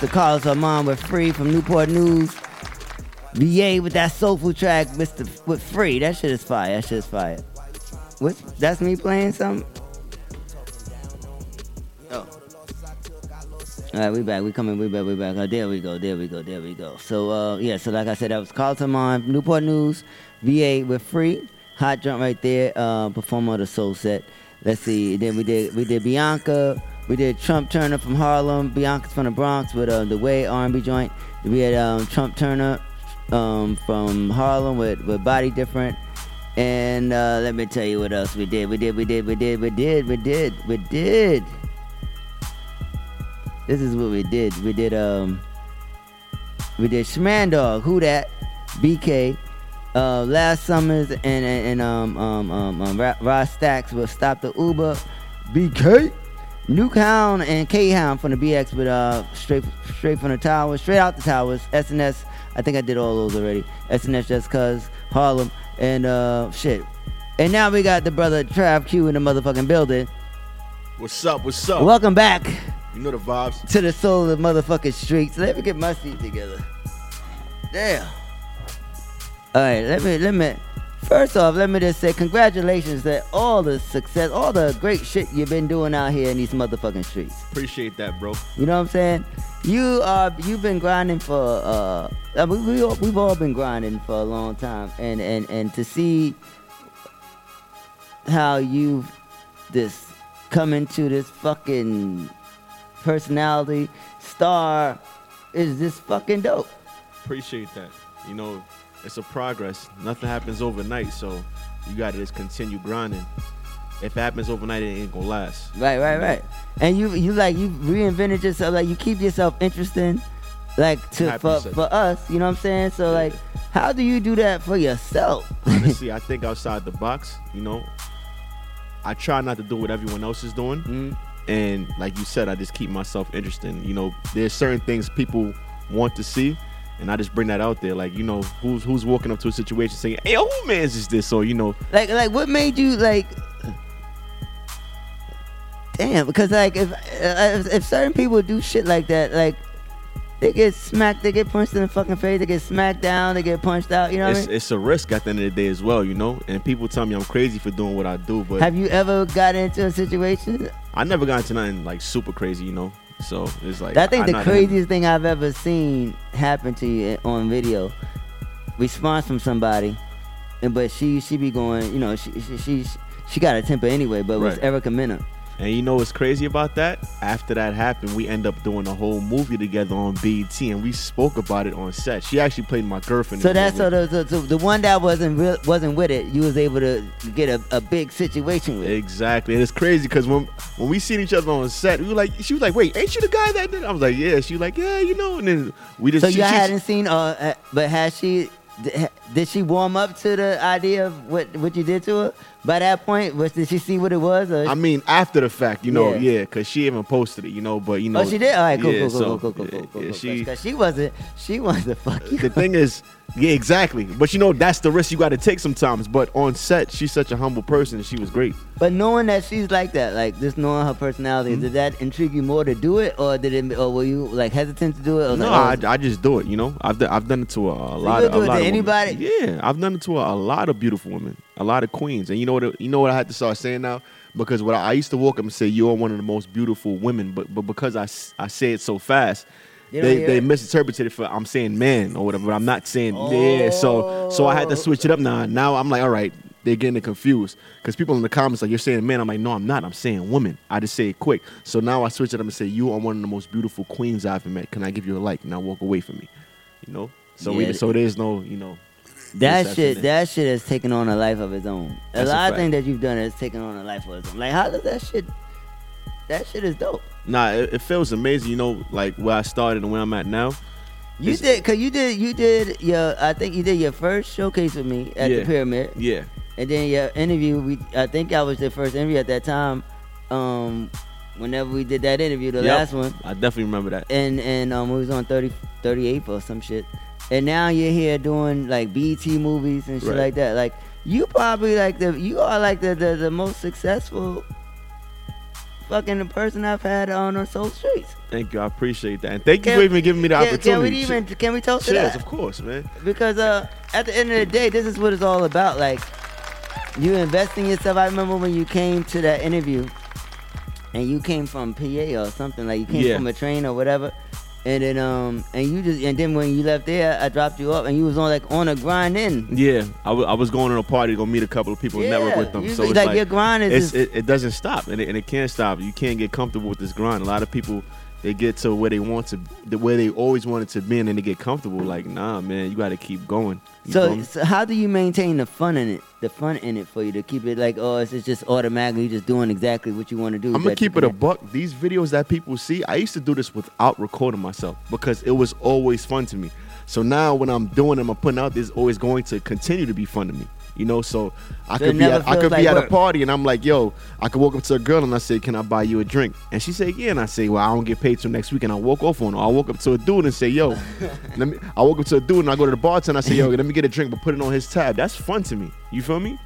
Mr. Carlos Armand with Free from Newport News. VA with that soulful track, Mr. with Free. That shit is fire. That shit is fire. What? That's me playing something? Oh. All right, we back. We coming. We back. We back. Oh, there we go. There we go. There we go. So, uh, yeah. So, like I said, that was Carlton Mon, Newport News, VA with Free. Hot jump right there. Uh, performer of the soul set. Let's see. Then we did we did Bianca. We did Trump Turner from Harlem. Bianca's from the Bronx with uh, the Way R&B joint. We had um, Trump Turner um, from Harlem with, with Body Different. And uh, let me tell you what else we did. We did, we did, we did, we did, we did, we did. This is what we did. We did um we did Schmandog, Who That, BK, uh Last Summers and and, and um um um, um Ross Stacks will stop the Uber, BK. Nuke Hound and K Hound from the BX but uh straight straight from the towers, straight out the towers. SNS, I think I did all those already. SNS just cause Harlem and uh shit. And now we got the brother Trav Q in the motherfucking building. What's up? What's up? Welcome back You know the vibes. to the soul of the motherfucking streets. Let me get my seat together. Damn. All right, let me let me. First off, let me just say congratulations to all the success, all the great shit you've been doing out here in these motherfucking streets. Appreciate that, bro. You know what I'm saying? You are you've been grinding for uh I mean, we all, we've all been grinding for a long time and and and to see how you've this come into this fucking personality star is this fucking dope. Appreciate that. You know, it's a progress. Nothing happens overnight, so you gotta just continue grinding. If it happens overnight, it ain't gonna last. Right, right, right. And you you like you reinvented yourself, like you keep yourself interesting, like to for, for us. You know what I'm saying? So like, how do you do that for yourself? Honestly, I think outside the box, you know, I try not to do what everyone else is doing. Mm-hmm. And like you said, I just keep myself interesting. You know, there's certain things people want to see. And I just bring that out there, like you know, who's who's walking up to a situation saying, "Hey, who man's is this?" Or you know, like like what made you like? Damn, because like if, if if certain people do shit like that, like they get smacked, they get punched in the fucking face, they get smacked down, they get punched out. You know what I it's, mean? it's a risk at the end of the day as well, you know. And people tell me I'm crazy for doing what I do, but Have you ever got into a situation? I never got into nothing like super crazy, you know. So it's like I think the craziest thing I've ever seen happen to you on video, response from somebody, and but she she be going, you know, she she she, she got a temper anyway, but it was Right. Erica Mena. And you know what's crazy about that? After that happened, we end up doing a whole movie together on BET, and we spoke about it on set. She actually played my girlfriend. So that's so the, the, the, the one that wasn't real, wasn't with it, you was able to get a, a big situation with. Exactly, and it's crazy because when when we seen each other on set, we were like, she was like, "Wait, ain't you the guy that?" Did? I was like, "Yeah." She was like, "Yeah, you know." And then we just So she- you she- hadn't seen, uh, uh, but has she? Did she warm up to the idea of what what you did to her? By that point, was did she see what it was? Or I mean, after the fact, you know, Yeah. yeah, because she even posted it, you know. But you know, oh, she did. All right, cool, yeah, cool, cool, so, cool, cool, cool, cool, cool, yeah, she, she wasn't, she wanted to fuck you. the thing is, yeah, exactly. But you know, that's the risk you got to take sometimes. But on set, she's such a humble person, and she was great. But knowing that she's like that, like just knowing her personality, Mm-hmm. did that intrigue you more to do it, or did it, or were you like hesitant to do it? Or No, like, oh, I, I just do it. You know, I've done, I've done it to a, a lot you'll of a it lot to of anybody? Women. Yeah, I've done it to a, a lot of beautiful women, a lot of queens. And you know what? You know what I had to start saying now because what I, I used to walk up and say, "You're one of the most beautiful women," but but because I say it so fast. They They, they misinterpreted it for I'm saying man or whatever, but I'm not saying yeah. So so I had to switch it up now. Now I'm like, all right, they're getting confused because people in the comments like you're saying man. I'm like, no, I'm not. I'm saying woman. I just say it quick. So now I switch it up and say you are one of the most beautiful queens I've ever met. Can I give you a like? Now walk away from me. You know. So Yeah. we so there's no you know. That shit, that shit has taken on a life of its own. A That's a lot of things that you've done has taken on a life of its own. Like how does that shit? That shit is dope. Nah, it, it feels amazing. You know, like where I started and where I'm at now. You It's- did, cause you did, you did your. I think you did your first showcase with me at the pyramid. Yeah. And then your interview, we I think I was the first interview at that time. Um, whenever we did that interview, the Yep. last one, I definitely remember that. and and um, we was on 30, 38 or some shit. And now you're here doing like BET movies and shit Right. like that. Like you probably like the you are like the the, the most successful fucking person I've had on the Soul Streets. Thank you. I appreciate that. And thank you for even giving me the can- opportunity. Can we even can we talk to Cheers, that? of course, man. Because uh, at the end of the day, this is what it's all about. Like, you invest in yourself. I remember when you came to that interview, and you came from PA or something. Like you came Yeah. from a train or whatever. And then um and you just and then when you left there, I dropped you up and you was on like on a grind in. Yeah, I I was going to a party to go meet a couple of people and network with them. you- So it's like, like, your grind is it, it doesn't stop and it, and it can't stop. You can't get comfortable with this grind. A lot of people they get to where they want to, the where they always wanted to be, and then they get comfortable. Like, nah, man, you got to keep going. So, so how do you maintain the fun in it? The fun in it for you to keep it like oh it's it's just automatically just doing exactly what you want to do. I'm gonna keep it a buck. These videos that people see, I used to do this without recording myself because it was always fun to me. So now when I'm doing them, I'm putting out, this always going to continue to be fun to me. You know, so I So could be at, I could like be at a party and I'm like, yo, I could walk up to a girl and I say, can I buy you a drink? And she say, yeah. And I say, well, I don't get paid till next week. And I walk off on her. I walk up to a dude and say, yo, let me. I walk up to a dude and I go to the bartender. and I say, yo, let me get a drink, but put it on his tab. That's fun to me. You feel me?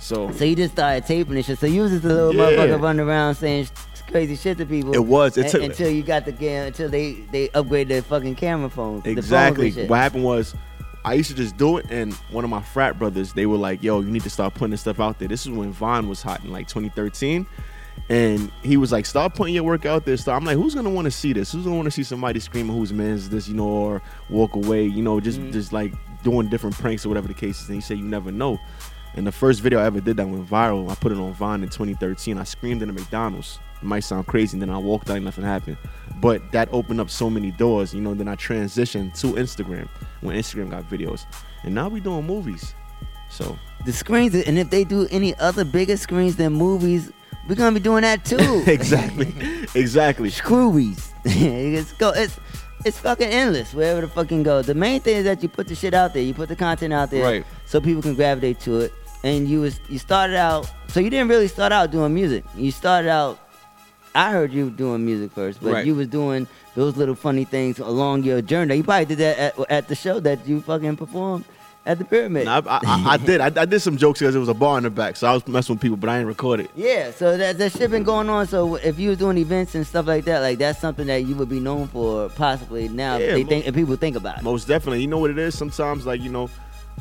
So So you just started taping this shit. So you was just a little Yeah. motherfucker running around saying crazy shit to people. It was. It took- until you got the game. Until they they upgraded their fucking camera phones. the phones Exactly. What happened was, I used to just do it, and one of my frat brothers, they were like, "Yo, you need to start putting this stuff out there." This is when Vine was hot in like 2013, and he was like, "Start putting your work out there." So I'm like, "Who's gonna want to see this? Who's gonna want to see somebody screaming whose man's this, you know, or walk away, you know, just Mm-hmm. just like doing different pranks or whatever the case is?" And he said, "You never know." And the first video I ever did that went viral. I put it on Vine in 2013. I screamed in a McDonald's. It might sound crazy, and then I walked out and nothing happened. But that opened up so many doors, you know. Then I transitioned to Instagram when Instagram got videos, and now we doing movies. So The screens, and if they do any other bigger screens than movies, we're gonna be doing that too. exactly, exactly. Screwies. it's go. It's it's fucking endless wherever the fucking go. The main thing is that you put the shit out there. You put the content out there, Right. So people can gravitate to it. And you was you started out. So you didn't really start out doing music. You started out. I heard you doing music first, but Right. you was doing those little funny things along your journey. You probably did that at, at the show that you fucking performed at the pyramid. Nah, I, I, I did. I, I did some jokes because it was a bar in the back, so I was messing with people, but I didn't record it. Yeah, so that that shit been going on. So if you was doing events and stuff like that, like that's something that you would be known for possibly now. Yeah, they mo- think if people think about it. Most definitely. You know what it is? Sometimes, like, you know,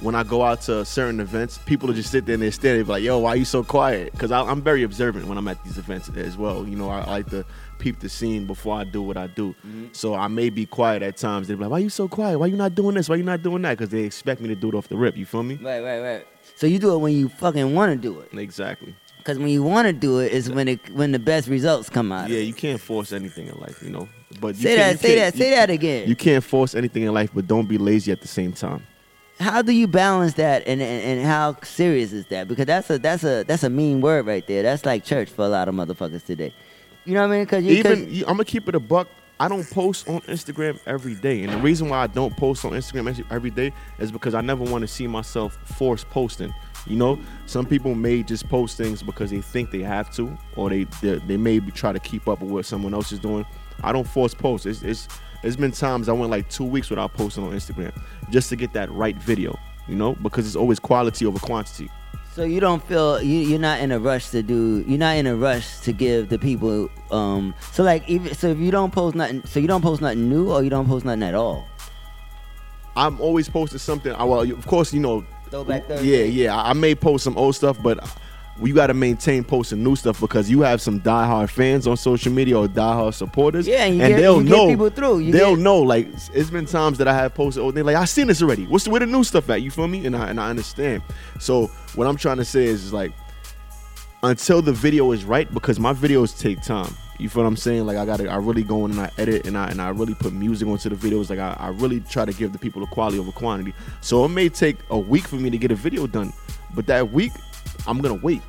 when I go out to certain events, people will just sit there and they stare. They be like, yo, why are you so quiet? Because I'm very observant when I'm at these events as well. You know, I, I like to peep the scene before I do what I do. Mm-hmm. So I may be quiet at times. They be like, why are you so quiet? Why you not doing this? Why you not doing that? Because they expect me to do it off the rip. You feel me? Right, right, right. So you do it when you fucking want to do it. Exactly. Because when you want to do it is when it when the best results come out. Yeah, you can't force anything in life, you know. But you Say can't- that, you say that, say you- that again. You can't force anything in life, but don't be lazy at the same time. How do you balance that, and, and and how serious is that? Because that's a that's a that's a mean word right there. That's like church for a lot of motherfuckers today. You know what I mean? Because Even you- I'm gonna keep it a buck. I don't post on Instagram every day, and the reason why I don't post on Instagram every- every day is because I never want to see myself force posting. You know, some people may just post things because they think they have to, or they they, they may try to keep up with what someone else is doing. I don't force post. It's, it's it's been times I went like two weeks without posting on Instagram just to get that right video. You know, because it's always quality over quantity. So you don't feel you, you're not in a rush to do. You're not in a rush to give the people. Um. So like even so if you don't post nothing, so you don't post nothing new or you don't post nothing at all. I'm always posting something. I, well, of course, you know. Throwback Yeah, Thursday. yeah. I I may post some old stuff, but you got to maintain posting new stuff because you have some diehard fans on social media or diehard supporters. Yeah, and you and get- they'll know. people through. You they'll get- know. Like it's been times that I have posted. Oh, they're like, I seen this already. What's the, where the new stuff at? You feel me? And I and I understand. So what I'm trying to say is, is like until the video is right because my videos take time. You feel what I'm saying? Like I gotta, I really go in and I edit and I and I really put music onto the videos. Like I, I really try to give the people the quality over quantity. So it may take a week for me to get a video done, but that week I'm gonna wait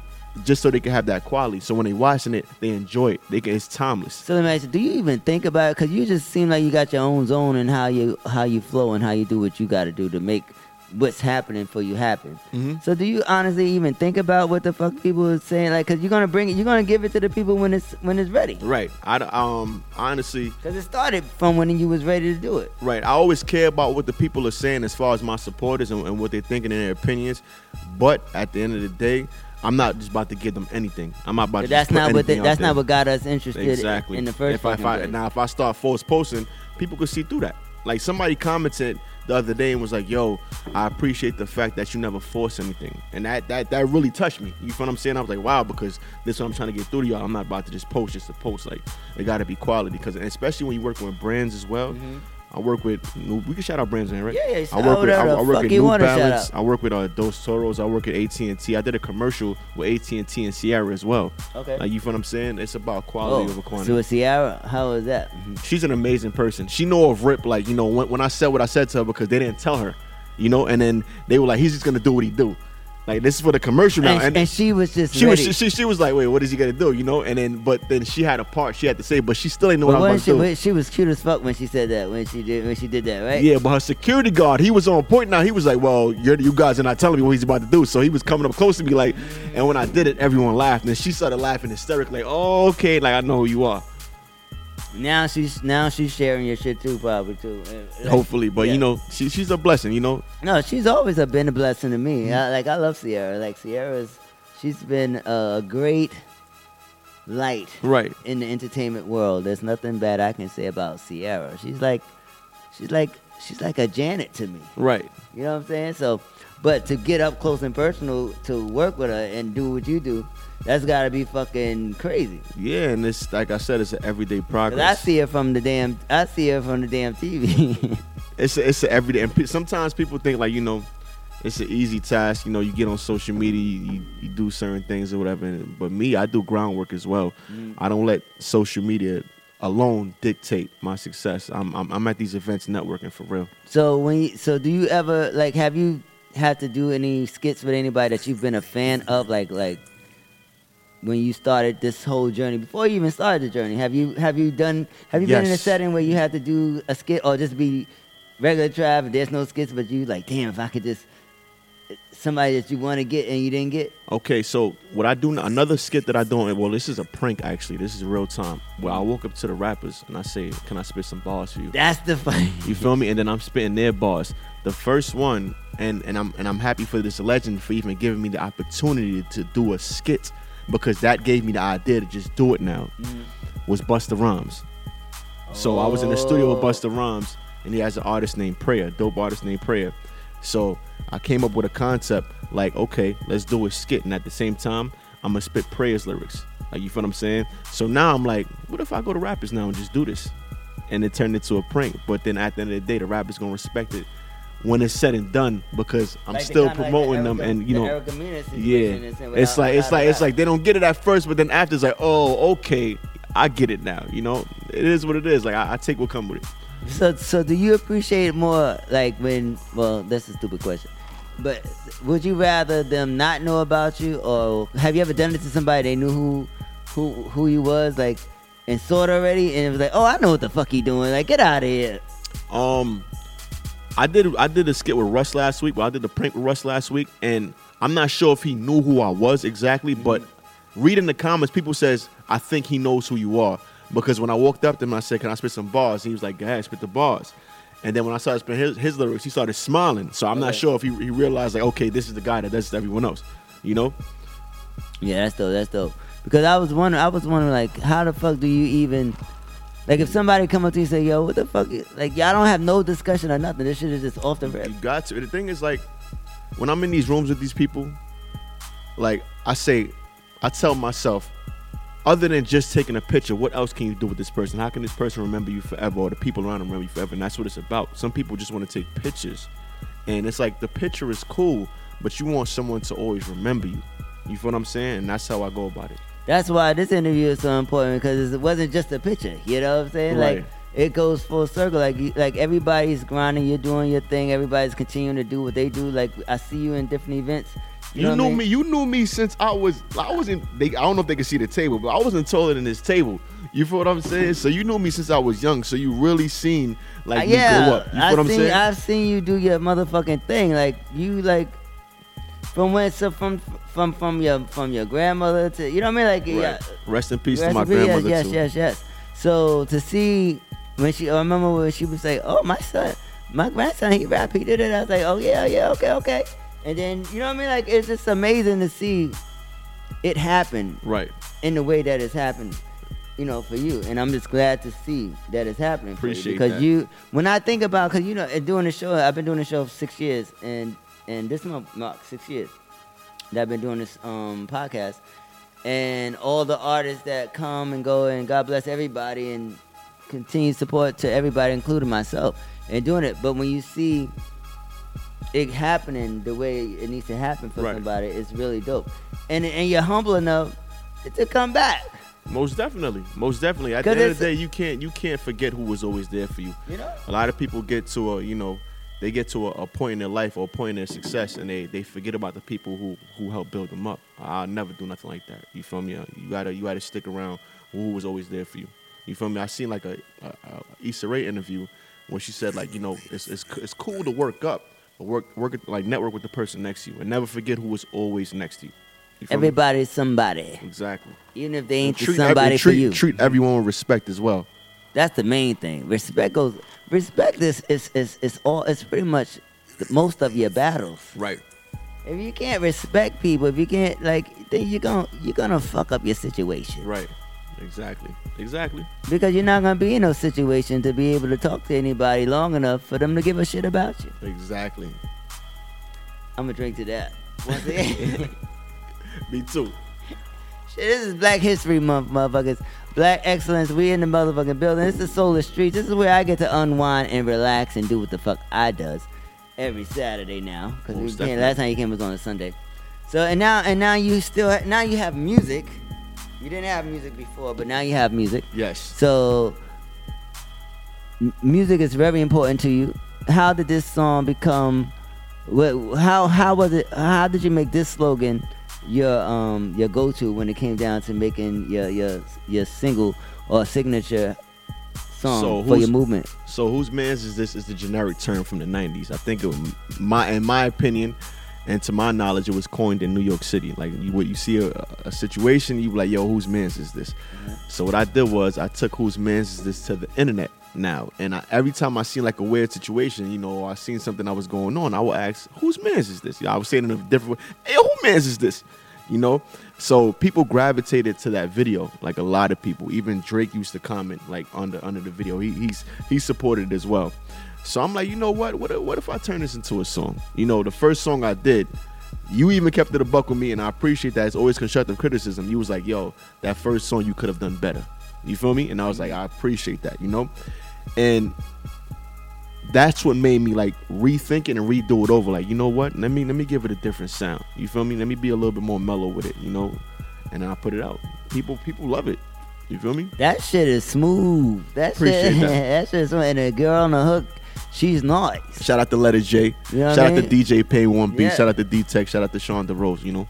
just so they can have that quality. So when they watching it, they enjoy it. They can, it's timeless. So you: Do you even think about it? Because you just seem like you got your own zone and how you how you flow and how you do what you got to do to make what's happening for you happen. Mhm. So do you honestly even think about what the fuck people are saying? Like, cause you're gonna bring it, you're gonna give it to the people when it's when it's ready. Right. I um honestly. Cause it started from when you was ready to do it. Right. I always care about what the people are saying as far as my supporters and, and what they're thinking and their opinions. But at the end of the day, I'm not just about to give them anything. I'm not about But to. that's not what the, that's not what got us interested exactly in the first If I, if I, now if I start force posting, people could see through that. Like somebody commented the other day and was like, "Yo, I appreciate the fact that you never force anything," and that that that really touched me. You feel what I'm saying? I was like, "Wow," because this is what I'm trying to get through to y'all. I'm not about to just post just to post. Like it got to be quality because especially when you work with brands as well. Mm-hmm. I work with. We can shout out brands, man, right? Mm-hmm. Yeah, yeah, I shout work out with. I, I work with New Balance. I work with uh, Dos Toros. I work at AT and T. I did a commercial with AT and T and Ciara as well. Okay. Like you feel what I'm saying? It's about quality Oh, over quantity. so with Ciara, how was that? She's an amazing person. She know of Rip, like you know, when, when I said what I said to her because they didn't tell her, you know, and then they were like, he's just gonna do what he do. Like this is for the commercial now, And, and she was just she ready. was she, she was like, wait, what is he gonna do? You know, and then but then she had a part she had to say, but she still didn't know But what I wasn't was she, to do. she was cute as fuck when she said that. When she did when she did that, right? Yeah, but her security guard, he was on point now. He was like, Well, you're, you guys are not telling me what he's about to do. So he was coming up close to me, like, and when I did it, everyone laughed. And she started laughing hysterically, like, oh, okay, like I know who you are. Now she's now she's sharing your shit too, probably too. Like, Hopefully. But yeah. you know, she, she's a blessing, you know. No, she's always a- been a blessing to me. Mm-hmm. I, like I love Ciara. Like Ciara's, she's been a great light Right. in the entertainment world. There's nothing bad I can say about Ciara. She's like, she's like, she's like a Janet to me. Right. You know what I'm saying? So, but to get up close and personal to work with her and do what you do, that's got to be fucking crazy. Yeah, and it's like I said, it's an everyday progress. I see it from the damn, I see her from the damn TV. it's a, it's a everyday. And sometimes people think like you know, it's an easy task. You know, you get on social media, you, you do certain things or whatever. But me, I do groundwork as well. Mm. I don't let social media alone dictate my success. I'm, I'm I'm at these events networking for real. So when you, so do you ever like have you had to do any skits with anybody that you've been a fan of like like when you started this whole journey before you even started the journey have you have you done have you been in a Yes. setting where you had to do a skit or just be regular trav there's no skits but you like damn if I could just somebody that you want to get and you didn't get Okay, so what I do another skit that I don't well, this is a prank actually. This is real time. Where I walk up to the rappers and I say, "Can I spit some bars for you?" that's the funny You feel me? And then I'm spitting their bars. The first one, and and I'm and I'm happy for this legend for even giving me the opportunity to do a skit because that gave me the idea to just do it now. Mm. Was Busta Rhymes. So I was in the studio with Busta Rhymes, and he has an artist named Prayer, dope artist named Prayer. So I came up with a concept like, okay, let's do a skit, and at the same time, I'm gonna spit Prayer's lyrics. Like you feel what I'm saying? So now I'm like, what if I go to rappers now and just do this? And it turned into a prank. But then at the end of the day, the rappers gonna respect it when it's said and done because I'm Like still kinda like the promoting them and you know Erica Mena situation yeah it's like it's like it's like they don't get it at first but then after it's like oh okay I get it now you know it is what it is like I, I take what come with it So, so do you appreciate more like when? Well, that's a stupid question, but would you rather them not know about you, or have you ever done it to somebody they knew who, who, who you was like, and saw it already, and it was like, oh, I know what the fuck he doing, like get out of here. Um, I did I did a skit with Russ last week. Well, I did the prank with Russ last week, and I'm not sure if he knew who I was exactly, but reading the comments, people says I think he knows who you are because when I walked up to him, I said, "Can I spit some bars?" And He was like, "Go ahead, spit the bars." And then when I started spitting his, his lyrics, he started smiling. So I'm not sure if he, he realized like, okay, this is the guy that does to everyone else. You know? Yeah, that's dope. That's dope. Because I was wondering, I was wondering, like, how the fuck do you even, like, if somebody come up to you and say, "Yo, what the fuck?" is-" Like, y'all don't have no discussion or nothing. This shit is just off the rip. You got to. The thing is, like, when I'm in these rooms with these people, like, I say, I tell myself, other than just taking a picture, what else can you do with this person? How can this person remember you forever or the people around them remember you forever? And that's what it's about. Some people just want to take pictures. And it's like the picture is cool, but you want someone to always remember you. You feel what I'm saying? And that's how I go about it. That's why this interview is so important because it wasn't just a picture. You know what I'm saying? Right. Like it goes full circle. Like you- like everybody's grinding, you're doing your thing. Everybody's continuing to do what they do. Like I see you in different events. You, know what I knew mean? me. You knew me since I was. I wasn't. They, I don't know if they can see the table, but I wasn't taller than this table. You feel what I'm saying? So you knew me since I was young. So you really seen like Uh, me yeah, grow up. You feel I've what I'm seen, saying? I've seen you do your motherfucking thing. Like you like from when so from from from your from your grandmother to you know what I mean? Like yeah, Rest in peace to my peace, grandmother yes, too. Yes, yes, yes. So to see when she, I remember when she would say, "Oh, my son, my grandson, he rap, he did it." I was like, "Oh yeah, yeah, okay, okay." And then you know what I mean? Like it's just amazing to see it happen Right. in the way that it's happened, you know, for you. And I'm just glad to see that it's happening for Appreciate you because that. you. When I think about, because you know, doing the show, I've been doing the show for six years, and and this month marks six years that I've been doing this um podcast, and all the artists that come and go, and God bless everybody, and continued support to everybody, including myself, and doing it. But when you see it happening the way it needs to happen for Right. somebody, is really dope. And and you're humble enough to come back. Most definitely, most definitely. At the end of the day, you can't you can't forget who was always there for you. You know? a lot of people get to a you know they get to a, a point in their life or a point in their success, and they they forget about the people who who helped build them up. I'll never do nothing like that. You feel me? Uh, you gotta you gotta stick around who was always there for you. You feel me? I seen like a, a, a Issa Rae interview where she said like you know it's it's it's cool to work up, work work like network with the person next to you, and never forget who was always next to you. You? Everybody's somebody, Exactly. even if they ain't Treat somebody every, for you. treat everyone with respect as well. That's the main thing. Respect goes. Respect is is is, is all. It's pretty much the, most of your battles. Right. If you can't respect people, if you can't like, then you're gonna you're gonna fuck up your situation. Right. Exactly. Exactly. Because you're not gonna be in no situation to be able to talk to anybody long enough for them to give a shit about you. Exactly. I'm gonna drink to that. Once again. Me too. Shit, this is Black History Month, motherfuckers. Black excellence, we in the motherfucking building. This is Solar Streets. This is where I get to unwind and relax and do what the fuck I does every Saturday now. Because Last time you came was on a Sunday. So and now and now you still now you have music. You didn't have music before, but now you have music. Yes. So m- music is very important to you. How did this song become? How? How was it? How did you make this slogan your um your go to when it came down to making your your your single or signature song So for your movement? So whose man's is this? Is the generic term from the '90s? I think, it, my in my opinion, and to my knowledge, it was coined in New York City. Like you, what you see a, a situation, you be like, "Yo, whose man's is this?" Mm-hmm. So what I did was I took whose man's is this to the internet now, and I, every time I seen like a weird situation, you know, I seen something that was going on, I would ask, "Whose man's is this?" You know, I was saying in a different way. Hey, who man's is this? You know, so people gravitated to that video. Like a lot of people, even Drake used to comment like under under the video. He he's he supported it as well. So I'm like, you know what? What if, what if I turn this into a song? You know, the first song I did, you even kept it a buck with me, and I appreciate that. It's always constructive criticism. You was like, yo, that first song you could have done better. You feel me? And I was like, I appreciate that. You know, and that's what made me like rethink it and redo it over. Like, you know what? Let me let me give it a different sound. You feel me? Let me be a little bit more mellow with it. You know, and I put it out. People people love it. You feel me? That shit is smooth. That Appreciate shit, that. that shit is smooth. And the girl on the hook, she's nice. Shout out to Letter J. You know Shout out to? DJ Pay One B. Yeah. Shout out to D Tech. Shout out to Sean DeRose. You know,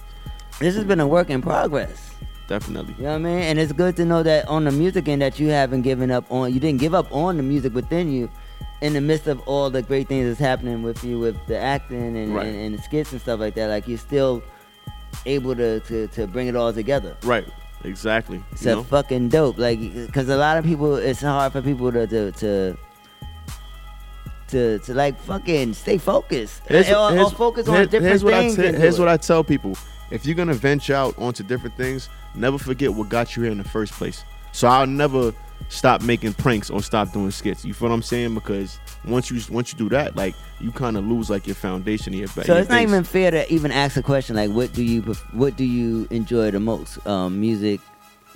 This has been a work in progress. definitely. You know what I mean? And it's good to know that on the music end that you haven't given up on. You didn't give up on the music within you, in the midst of all the great things that's happening with you with the acting and, Right. and, and the skits and stuff like that. Like you're still able to to, to bring it all together. Right. Exactly. It's you a know? fucking dope. Like, cause a lot of people, it's hard for people to to to to, to like fucking stay focused Here's, or, or here's- focus on here- different here's what I things. te- do here's what I tell people: if you're gonna venture out onto different things, never forget what got you here in the first place. So I'll never stop making pranks or stop doing skits. You feel what I'm saying? Because once you once you do that, like you kind of lose like your foundation your back. So it's not even fair to even ask a question like, what do you what do you enjoy the most? Um, music,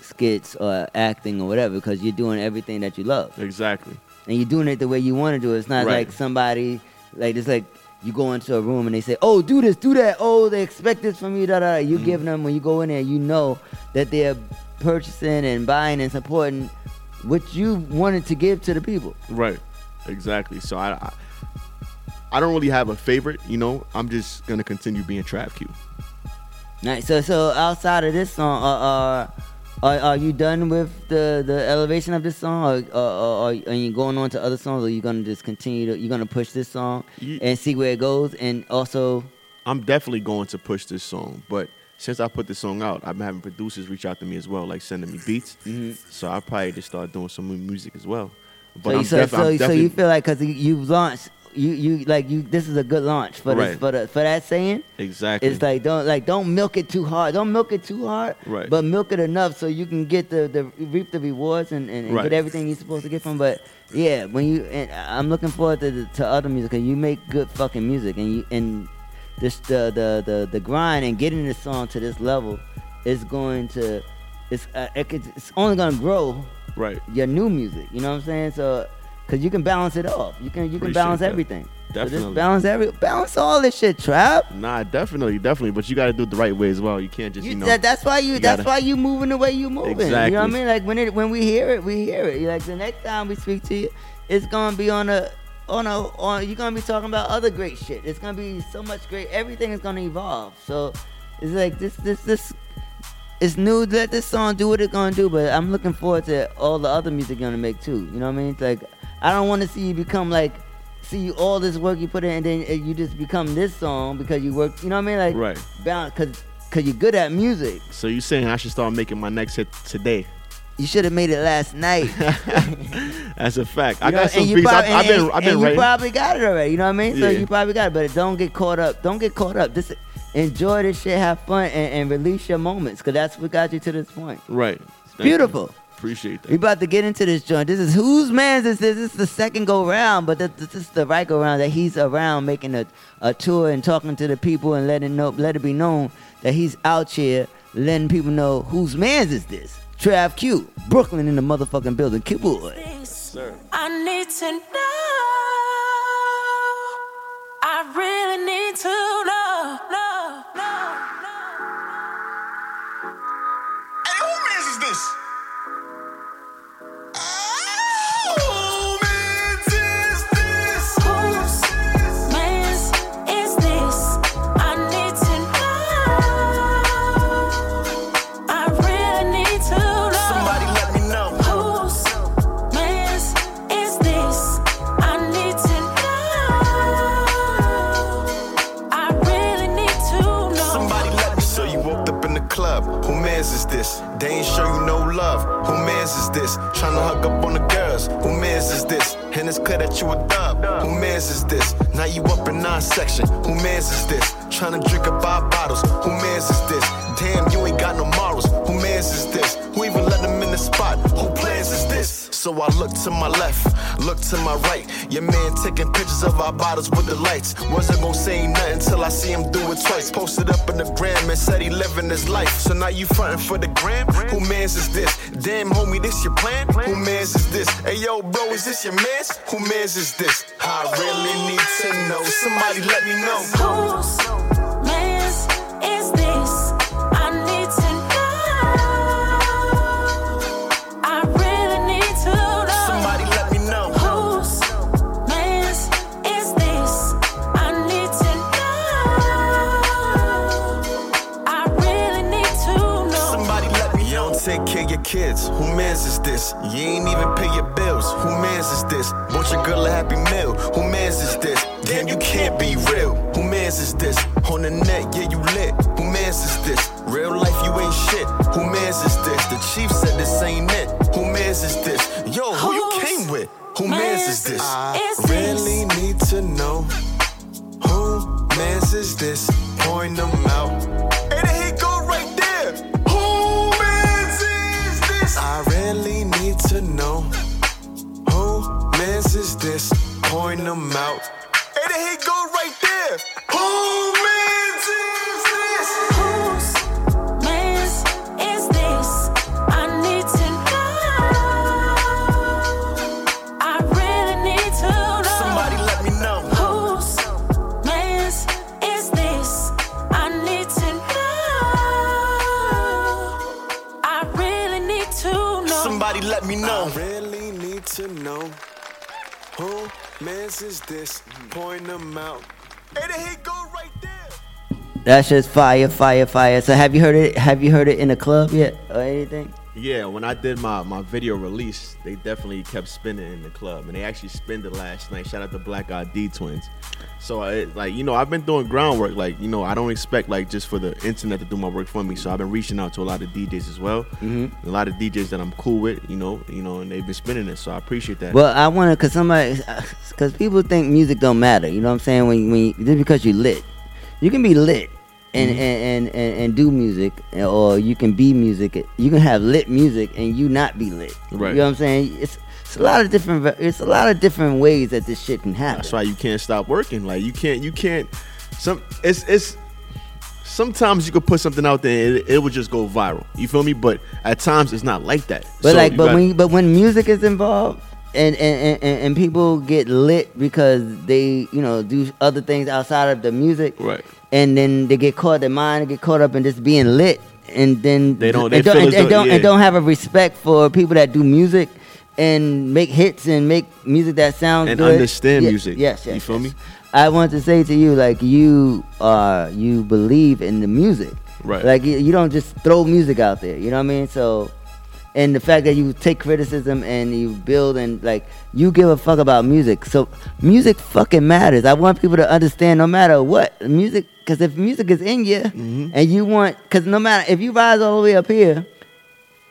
skits, or acting, or whatever, because you're doing everything that you love, exactly. And you're doing it the way you want to do it. It's not Right. like somebody like it's like you go into a room and they say, "Oh, do this, do that." Oh, they expect this from you. Da da. da. You Mm-hmm. give them when you go in there, you know that they're purchasing and buying and supporting what you wanted to give to the people. Right. Exactly. So I, I I don't really have a favorite. You know, I'm just gonna continue being Trav Q. Nice. So, so outside of this song, uh, uh, are, are you done with the, the elevation of this song, or, or, or are you going on to other songs, or are you gonna just continue to you gonna push this song and see where it goes, and also I'm definitely going to push this song, but since I put this song out, I've been having producers reach out to me as well, like sending me beats. Mm-hmm. So I probably just start doing some new music as well. But so, I'm, so, def- so, I'm so you feel like because you've launched you you like you. This is a good launch for this for the, for that saying. Exactly. It's like don't like don't milk it too hard. Don't milk it too hard. Right. But milk it enough so you can get the, the reap the rewards and, and, and Right. get everything you're supposed to get from. But yeah, when you and I'm looking forward to the, to other music and you make good fucking music and you and this the the the, the grind and getting this song to this level is going to it's uh, it could, it's only gonna grow Right. your new music. You know what I'm saying? So because you can balance it off. You can you can Appreciate balance that. everything. So Definitely. just balance every balance all this shit, trap. Nah, definitely, definitely. But you got to do it the right way as well. You can't just, you, You, know. that, that's why you. you that's gotta- why you moving the way you moving. Exactly. You know what I mean? Like when it when we hear it, we hear it. Like the next time we speak to you, it's gonna be on a on a on. You're gonna be talking about other great shit. It's gonna be so much great. Everything is gonna evolve. So it's like this this this. It's new. Let this song do what it's gonna do. But I'm looking forward to all the other music you're gonna make too. You know what I mean? It's like I don't want to see you become like. See all this work you put in, and then uh, you just become this song because you work. You know what I mean? Like Right. balance, cause, cause you're good at music. So you're saying I should start making my next hit today? You should have made it last night. That's a fact. You I know, got and some beats. prob- I've, I've and- been, I've been and you writing. probably got it already. You know what I mean? So Yeah. you probably got it, but don't get caught up. Don't get caught up. Just enjoy this shit, have fun, and, and release your moments, cause that's what got you to this point. Right. Thank you. Beautiful. Appreciate that. We about to get into this joint. This is whose man's is this? This is the second go round, but this, this is the right go round that he's around making a, a tour and talking to the people and letting know let it be known that he's out here letting people know whose man's is this. Trav Q, Brooklyn in the motherfucking building. Q boy. I need to know. I really need to know. know, know, Hey, who mans is this? Mans is this? Tryna hug up on the girls. Who mans is this? And it's clear that you a dub. Who mans is this? Now you up in nine section. Who mans is this? Tryna drink up five bottles. Who mans is this? Damn, you ain't got no morals. Who mans is this? Who even let them in the spot? Who? So I look to my left, look to my right. Your man taking pictures of our bottles with the lights. Wasn't gonna say nothing till I see him do it twice. Posted up in the gram and said he living his life. So now you frontin' for the gram? Who mans is this? Damn homie, this your plan? Who mans is this? Hey yo, bro, is this your mans? Who mans is this? I really need to know. Somebody let me know. Kids. Who mans is this? You ain't even pay your bills. Who mans is this? Want your girl a happy meal. Who mans is this? Damn, you can't be real. Who mans is this? On the net, yeah, you lit. Who mans is this? Real life, you ain't shit. Who mans is this? The chief said this ain't it. Who mans is this? Yo, who you came with? Who mans is this? I really need to know. Who mans is this? Point them out. Know. Who mans is this? Point them out. Hey, there he go right there. Who mans me know. I really need to know. Who mans is this? Point them out. Hey, there go right there. That's just fire, fire, fire. So have you heard it? Have you heard it in a club yet or anything? Yeah, when I did my, my video release, they definitely kept spinning in the club, and they actually spinned it last night. Shout out to Black Eyed D Twins. So, I, like you know, I've been doing groundwork. Like you know, I don't expect like just for the internet to do my work for me. So I've been reaching out to a lot of DJs as well. Mhm. A lot of DJs that I'm cool with. You know, you know, and they've been spinning it. So I appreciate that. Well, I want to, cause somebody, cause people think music don't matter. You know what I'm saying? When when you, just because you lit, you can be lit and Mhm. and, and, and and do music, or you can be music. You can have lit music and you not be lit. Right. You know what I'm saying? It's it's a lot of different. It's a lot of different ways that this shit can happen. That's why you can't stop working. Like you can't, you can't. Some it's it's. Sometimes you could put something out there, and it, it would just go viral. You feel me? But at times it's not like that. But So like, but gotta- when but when music is involved, and and, and and people get lit because they you know do other things outside of the music, right? And then they get caught, their mind get caught up in just being lit, and then They don't- and they don't, and, and don't, yeah. and don't have a respect for people that do music and make hits and make music that sounds and good. understand Ye- music. Yes, yes. You feel me? I want to say to you, like you are, you believe in the music, Right. Like you, you don't just throw music out there. You know what I mean? So, and the fact that you take criticism and you build and like you give a fuck about music. So music fucking matters. I want people to understand, no matter what music, because if music is in you Mm-hmm. and you want, because no matter if you rise all the way up here.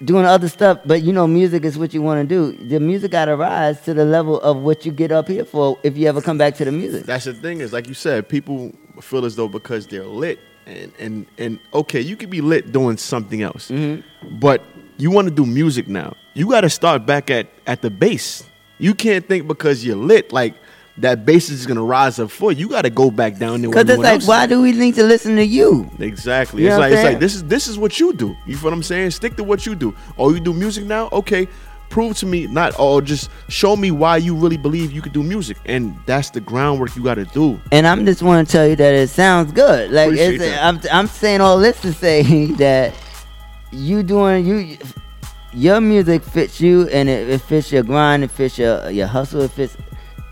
Doing other stuff, but you know, music is what you want to do. The music gotta rise to the level of what you get up here for. If you ever come back to the music, That's the thing is, like you said, people feel as though because they're lit, and and and okay, you could be lit doing something else, Mm-hmm. but you want to do music now. You got to start back at at the base. You can't think because you're lit like that bass is gonna rise up for you. You got to go back down there. because it's like, why do we need to listen to you? Exactly. You it's like it's like this is this is what you do. You feel what I'm saying? Stick to what you do. Oh, you do music now? Okay. Prove to me, not or just show me why you really believe you could do music, and that's the groundwork you got to do. And I'm just want to tell you that it sounds good. Like. I'm I'm saying all this to say that you doing you your music fits you and it, it fits your grind, it fits your your hustle, it fits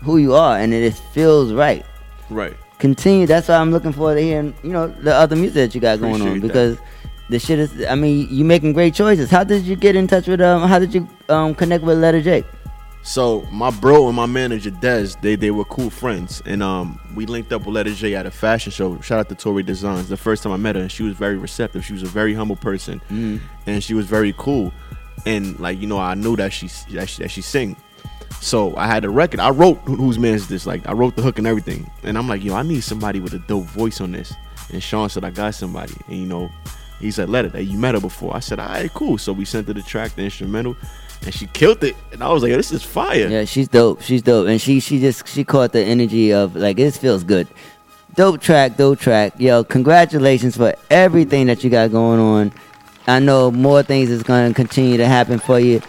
who you are, and it feels right. Right. Continue. That's why I'm looking forward to hearing you know the other music that you got going on Appreciate that. because the shit is. I mean, you making great choices. How did you get in touch with um? How did you um connect with Letter J? So my bro and my manager Dez, they they were cool friends, and um we linked up with Letter J at a fashion show. Shout out to Tori Designs. The first time I met her, and she was very receptive. She was a very humble person, Mhm. and she was very cool. And like you know, I knew that she that she, that she sing. So I had a record. I wrote Who- whose man is this? Like I wrote the hook and everything. And I'm like, yo, I need somebody with a dope voice on this. And Sean said, I got somebody. And you know, he said, let it. Hey, you met her before. I said, all right, cool. So we sent her the track, the instrumental, and she killed it. And I was like, this is fire. Yeah, she's dope. She's dope, and she she just she caught the energy of like this feels good. Dope track, dope track. Yo, congratulations for everything that you got going on. I know more things is gonna continue to happen for you.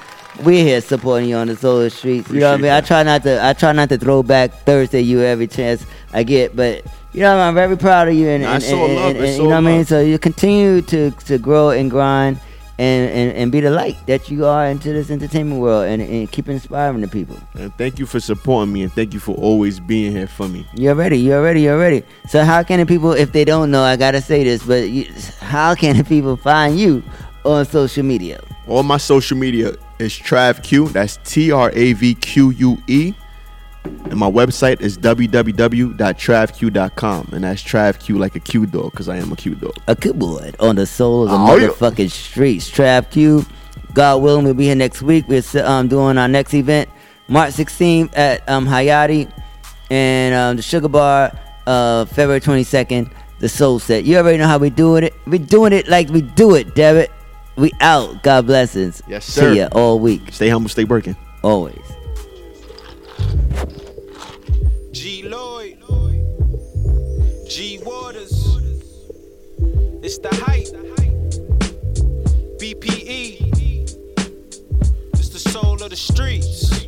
We're here supporting you on the solar streets. You know what I mean? I try not to I try not to throw back Thursday you every chance I get, but you know I'm very proud of you and, and, and- and- and you know what I mean. So you continue to to grow and grind and, and, and be the light that you are into this entertainment world and, and keep inspiring the people. And thank you for supporting me, and thank you for always being here for me. You're ready. You're ready. You're ready. So how can the people, if they don't know, I gotta say this, but you, how can the people find you on social media? All my social media is TravQ. That's T R A V Q U E. And my website is www.travq.com. And that's TravQ like a Q dog, because I am a Q dog. A boy on the soul of the Oh, yeah. motherfucking streets. Trav Q. God willing, we'll be here next week. We're um, doing our next event, March 16th at um, Hayati and um, the Sugar Bar, uh, February 22nd. The Soul Set. You already know how we doing it. We doing it like we do it, damn it. We out. God blessings. Yes, sir. See ya all week. Stay humble, stay working. Always. G Lloyd, G Waters, it's the height. BPE, it's the soul of the streets.